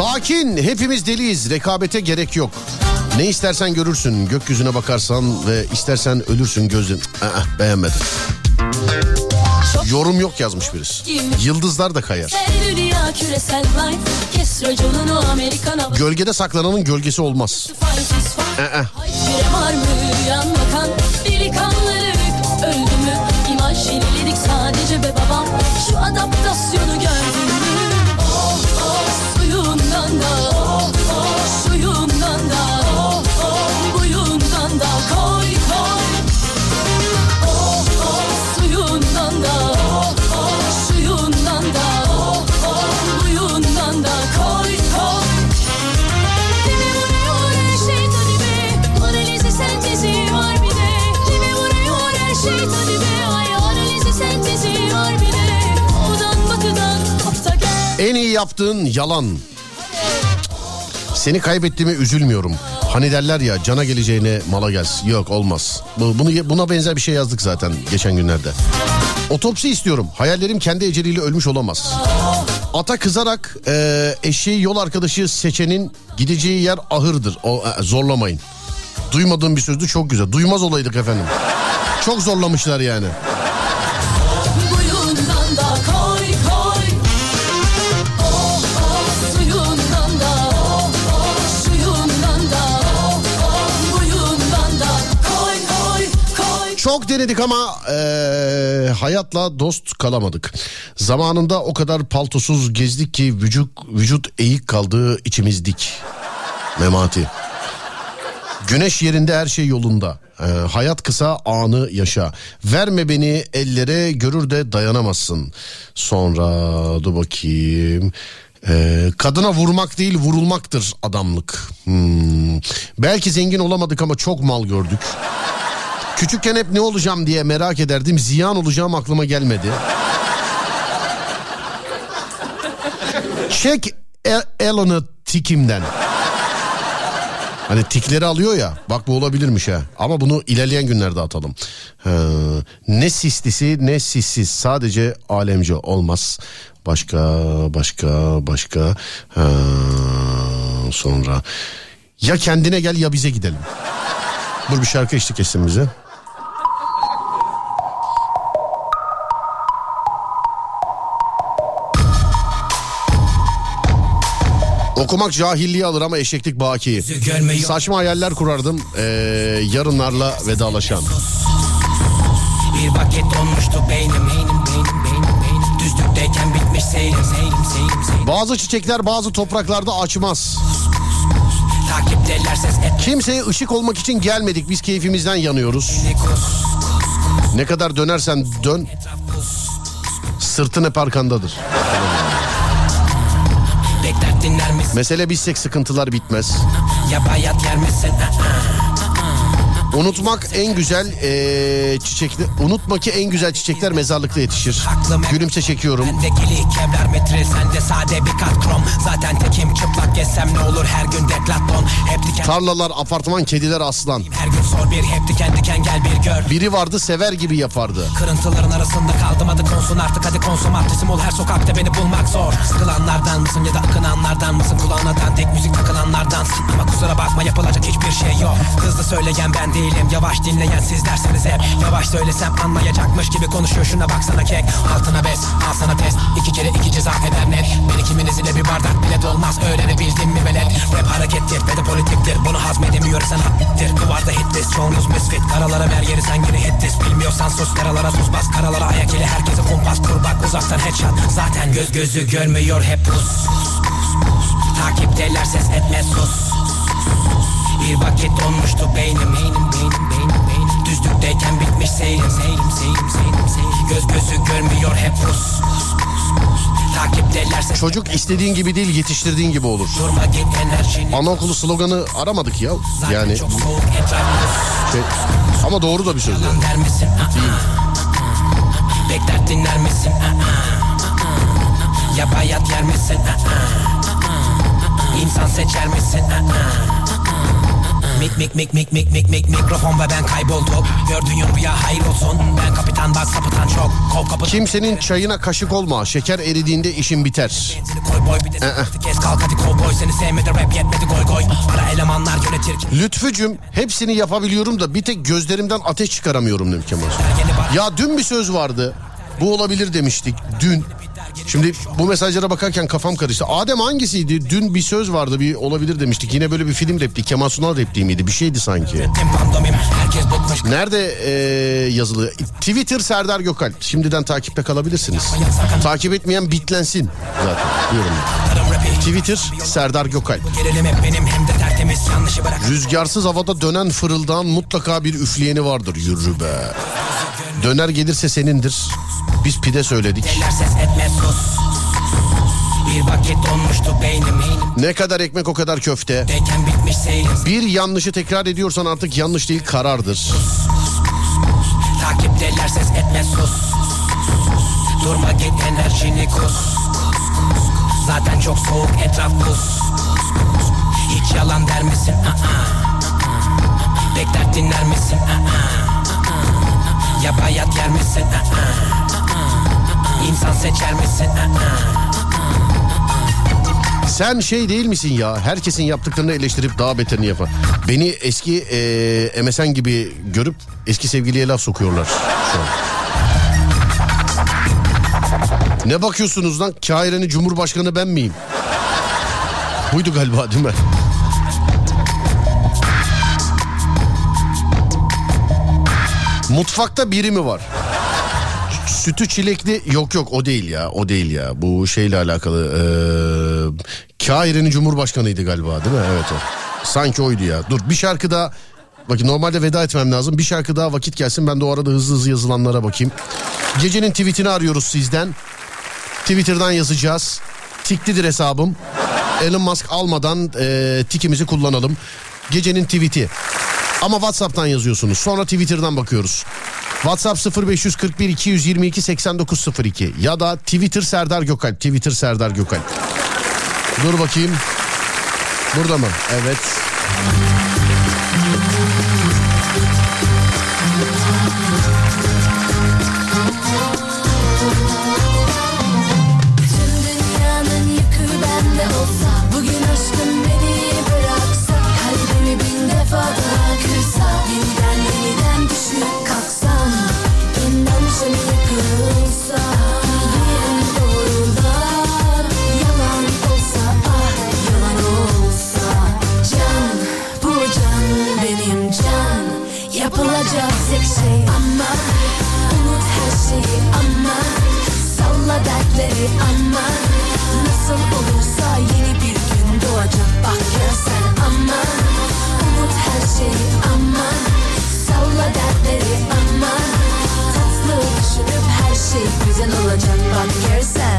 Sakin. Hepimiz deliyiz. Rekabete gerek yok. Ne istersen görürsün. Gökyüzüne bakarsan ve istersen ölürsün gözün. Aa, beğenmedim. Yorum yok yazmış birisi. Yıldızlar da kayar. Gölgede saklananın gölgesi olmaz. Ee, öldü mü İmaj sadece be babam Şu adaptasyonu gördün yaptığın yalan. Seni kaybettiğime üzülmüyorum. Hani derler ya cana geleceğine mala gelsin. Yok olmaz. Bu- Bunu buna benzer bir şey yazdık zaten geçen günlerde. Otopsi istiyorum. Hayallerim kendi eceliyle ölmüş olamaz. Ata kızarak e, eşeği yol arkadaşı seçenin gideceği yer ahırdır. O e, zorlamayın. Duymadığım bir sözdü çok güzel. Duymaz olaydık efendim. Çok zorlamışlar yani. Çok denedik ama eee, hayatla dost kalamadık. Zamanında o kadar paltosuz gezdik ki vücut vücut eğik kaldı içimizdik. Memati. Güneş yerinde her şey yolunda. Ee, hayat kısa anı yaşa. Verme beni ellere görür de dayanamazsın. Sonra dur bakayım. Ee, kadına vurmak değil vurulmaktır adamlık. Hmm. Belki zengin olamadık ama çok mal gördük. Küçükken hep ne olacağım diye merak ederdim. Ziyan olacağım aklıma gelmedi. Çek El- Elon'u tikimden. Hani tikleri alıyor ya bak bu olabilirmiş ha. Ama bunu ilerleyen günlerde atalım. Ha, ne sislisi ne sissiz sadece alemci olmaz. Başka başka başka ha, sonra ya kendine gel ya bize gidelim. Dur bir şarkı eşlik etsin bize. Okumak cahilliği alır ama eşeklik baki. Saçma hayaller kurardım ee, yarınlarla vedalaşan. Bir vakit donmuştu beynim beynim beynim beynim beynim Düzlükteyken bitmiş seyrim seyrim seyrim seyrim Bazı çiçekler bazı topraklarda açmaz. Kimseye ışık olmak için gelmedik biz keyfimizden yanıyoruz. Ne kadar dönersen dön sırtın hep arkandadır. Mesele bizsek sıkıntılar bitmez. ya bayat yer misin Unutmak en güzel eee çiçekler. Unutma ki en güzel çiçekler mezarlıkta yetişir. Gülümse çekiyorum. Bendeki kevlar metril sende sade bir kat krom Zaten tekim çıplak gezsem ne olur her gün deklaton Hep diken Tarlalar, apartman, kediler aslan. her gün sor bir hep diken diken gel bir gör Biri vardı sever gibi yapardı. Kırıntıların arasında kaldım hadi konsun artık hadi konsomatrizm ol her sokakta beni bulmak zor Sıkılanlardan mısın ya da akınanlardan mısın kulağına dandik müzik takılanlardansın Ama kusura bakma yapılacak hiçbir şey yok Hızlı söyleyen ben değilim. Yavaş dinleyen sizlerseniz hep. Yavaş söylesem anlayacakmış gibi konuşuyor. Şuna baksana kek. Altına bez al sana test. İki kere iki ceza eder net. Beni kiminiz ile bir bardak bile dolmaz öğrenebildin mi velet? Rap harekettir ve de politiktir. Bunu hazmedemiyorsan haddir Duvarda hit list çoğunuz misfit. Karalara ver yeri sen yine hit list Bilmiyorsan sus karalara sus bas. Karalara ayak ile herkese kumpas. Kur bak uzaktan headshot. Zaten göz gözü görmüyor hep pus. Takipteler ses etme sus Bir vakit donmuştu beynim beynim beynim beynim beynim Düzlükteyken bitmiş seyrim seyrim seyrim seyrim seyrim Göz gözü görmüyor hep pus Takipteler ses Çocuk istediğin gibi değil yetiştirdiğin gibi olur. Durma git enerjini Anaokulu sloganı aramadık ya. Yani Çok soğuk etraf pus şey, ama doğru da bir söz. yani. der misin? Bekler dinler misin? Ya bayat yer misin? İnsan seçer misin? Mik mik mik mik mik mik mik mikrofon ve ben kayboldum Gördüğün rüya hayır olsun Ben kapitan bak sapıtan çok Kol kapı Kimsenin çayına kaşık olma. Şeker eridiğinde işin biter. Benzini koy boy bir de sıkıntı kes kalk hadi kovboy Seni sevmedi rap yetmedi goy goy Para elemanlar yönetir Lütfücüm hepsini yapabiliyorum da bir tek gözlerimden ateş çıkaramıyorum demiş Kemal. Ya dün bir söz vardı. Bu olabilir demiştik dün. Şimdi bu mesajlara bakarken kafam karıştı. Adem hangisiydi? Dün bir söz vardı bir olabilir demiştik. Yine böyle bir film repliği. Kemal Sunal repliği miydi? Bir şeydi sanki. Nerede e, yazılı? Twitter Serdar Gökalp. Şimdiden takipte kalabilirsiniz. Takip etmeyen bitlensin zaten diyorum. Twitter Serdar bırak Rüzgarsız havada dönen fırıldağın mutlaka bir üfleyeni vardır yürü be. Döner gelirse senindir. Biz pide söyledik. Sus Ne kadar ekmek o kadar köfte. Bir yanlışı tekrar ediyorsan artık yanlış değil karardır. Takipteler ses etme sus Durma git enerjini kus Zaten çok soğuk etraf buz Hiç yalan der misin? Bekler dinler misin? Ya bayat yer misin? İnsan seçer misin? Sen şey değil misin ya? Herkesin yaptıklarını eleştirip daha beterini yapan. Beni eski e, MSN gibi görüp eski sevgiliye laf sokuyorlar şu an. Ne bakıyorsunuz lan? Kahire'nin Cumhurbaşkanı ben miyim? Buydu galiba değil mi? Mutfakta biri mi var? Sütü çilekli yok yok o değil ya o değil ya bu şeyle alakalı ee, Kahire'nin Cumhurbaşkanıydı galiba değil mi evet o. Sanki oydu ya. Dur bir şarkı daha. Bakın normalde veda etmem lazım. Bir şarkı daha vakit gelsin. Ben de o arada hızlı hızlı yazılanlara bakayım. Gecenin tweetini arıyoruz sizden. Twitter'dan yazacağız. Tiklidir hesabım. Elon Musk almadan e, tikimizi kullanalım. Gecenin tweeti. Ama WhatsApp'tan yazıyorsunuz. Sonra Twitter'dan bakıyoruz. WhatsApp 0541 222 8902 ya da Twitter Serdar Gökalp. Twitter Serdar Gökalp. Dur bakayım. Burada mı? Evet. Şeyi ama Salla dertleri ama Nasıl olursa yeni bir gün doğacak. Bak görsen ama Unut her şeyi ama Salla dertleri ama Tatlı düşünüp her şey güzel olacak. Bak görsen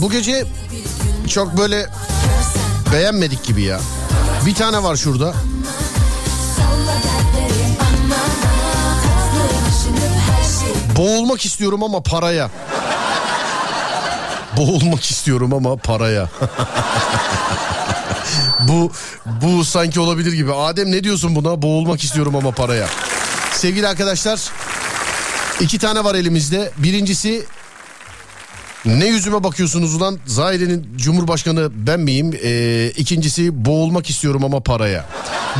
bu gece çok böyle beğenmedik gibi ya. Bir tane var şurada. Boğulmak istiyorum ama paraya. Boğulmak istiyorum ama paraya. bu bu sanki olabilir gibi. Adem ne diyorsun buna? Boğulmak istiyorum ama paraya. Sevgili arkadaşlar, iki tane var elimizde. Birincisi ne yüzüme bakıyorsunuz ulan? Zahire'nin Cumhurbaşkanı ben miyim? Ee, ikincisi boğulmak istiyorum ama paraya.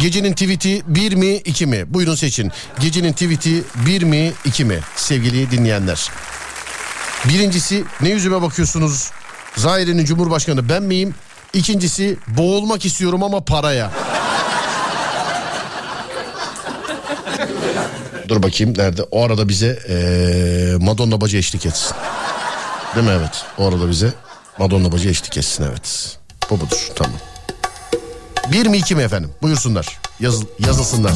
Gecenin tweet'i bir mi iki mi? Buyurun seçin. Gecenin tweet'i bir mi iki mi? Sevgili dinleyenler. Birincisi ne yüzüme bakıyorsunuz? Zahire'nin Cumhurbaşkanı ben miyim? İkincisi boğulmak istiyorum ama paraya. Dur bakayım nerede? O arada bize ee, Madonna bacı eşlik etsin. Değil mi evet? O arada bize Madonna bacı eşlik etsin evet. Bu budur tamam. Bir mi iki mi efendim? Buyursunlar. Yazıl, yazılsınlar.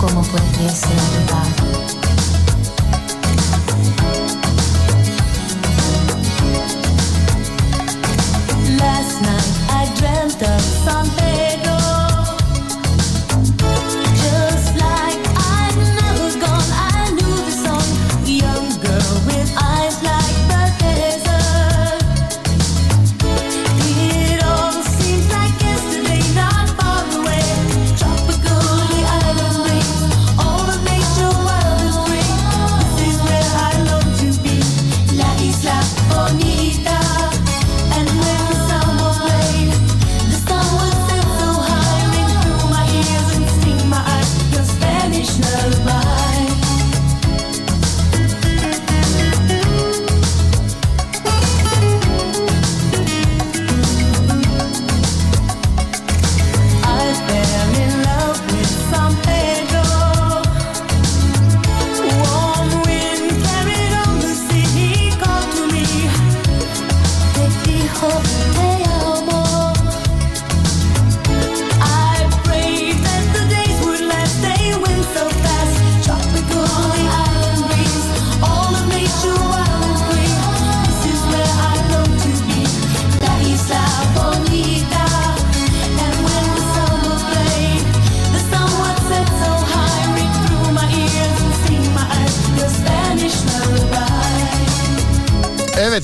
Como pudiese olvidar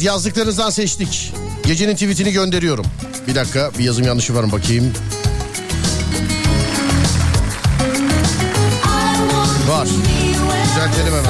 Evet yazdıklarınızdan seçtik. Gecenin tweetini gönderiyorum. Bir dakika bir yazım yanlışı var mı bakayım. Var. Düzeltelim hemen.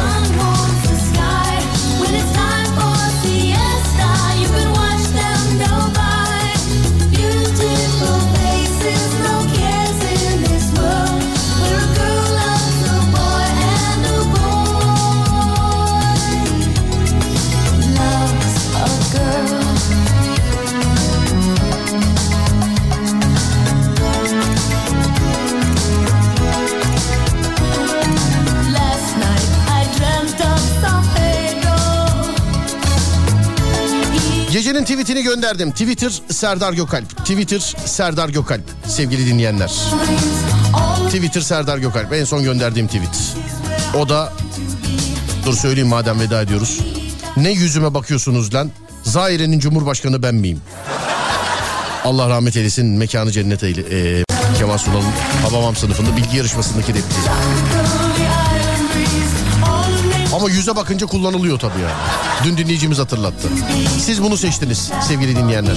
Gönderdim. Twitter Serdar Gökalp. Twitter Serdar Gökalp. Sevgili dinleyenler. Twitter Serdar Gökalp. En son gönderdiğim tweet. O da dur söyleyeyim madem veda ediyoruz. Ne yüzüme bakıyorsunuz lan? Zahire'nin Cumhurbaşkanı ben miyim? Allah rahmet eylesin mekanı cennet eyle. Ee, Kemal Sunal'ın Hababam sınıfında bilgi yarışmasındaki repliği. Ama yüze bakınca kullanılıyor tabii yani. Dün dinleyicimiz hatırlattı. Siz bunu seçtiniz sevgili dinleyenler.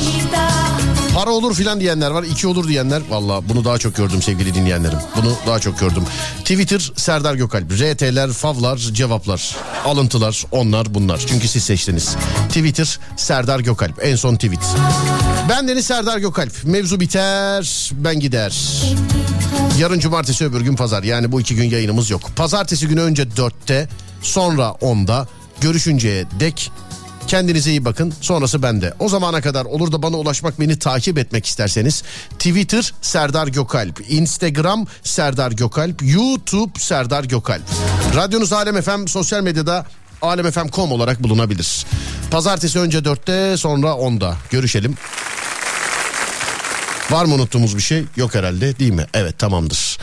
Para olur filan diyenler var. iki olur diyenler. Valla bunu daha çok gördüm sevgili dinleyenlerim. Bunu daha çok gördüm. Twitter Serdar Gökalp. RT'ler, favlar, cevaplar. Alıntılar onlar bunlar. Çünkü siz seçtiniz. Twitter Serdar Gökalp. En son tweet. Ben Deniz Serdar Gökalp. Mevzu biter ben gider. Yarın cumartesi öbür gün pazar. Yani bu iki gün yayınımız yok. Pazartesi günü önce dörtte sonra onda görüşünceye dek Kendinize iyi bakın. Sonrası bende. O zamana kadar olur da bana ulaşmak, beni takip etmek isterseniz Twitter Serdar Gökalp, Instagram Serdar Gökalp, YouTube Serdar Gökalp. Radyonuz Alem FM sosyal medyada alemfm.com olarak bulunabilir. Pazartesi önce 4'te sonra 10'da görüşelim. Var mı unuttuğumuz bir şey? Yok herhalde değil mi? Evet tamamdır.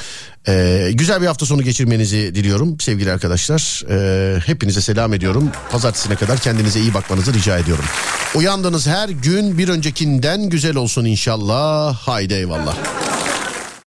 Ee, güzel bir hafta sonu geçirmenizi diliyorum sevgili arkadaşlar. Ee, hepinize selam ediyorum. Pazartesine kadar kendinize iyi bakmanızı rica ediyorum. Uyandığınız her gün bir öncekinden güzel olsun inşallah. Haydi eyvallah.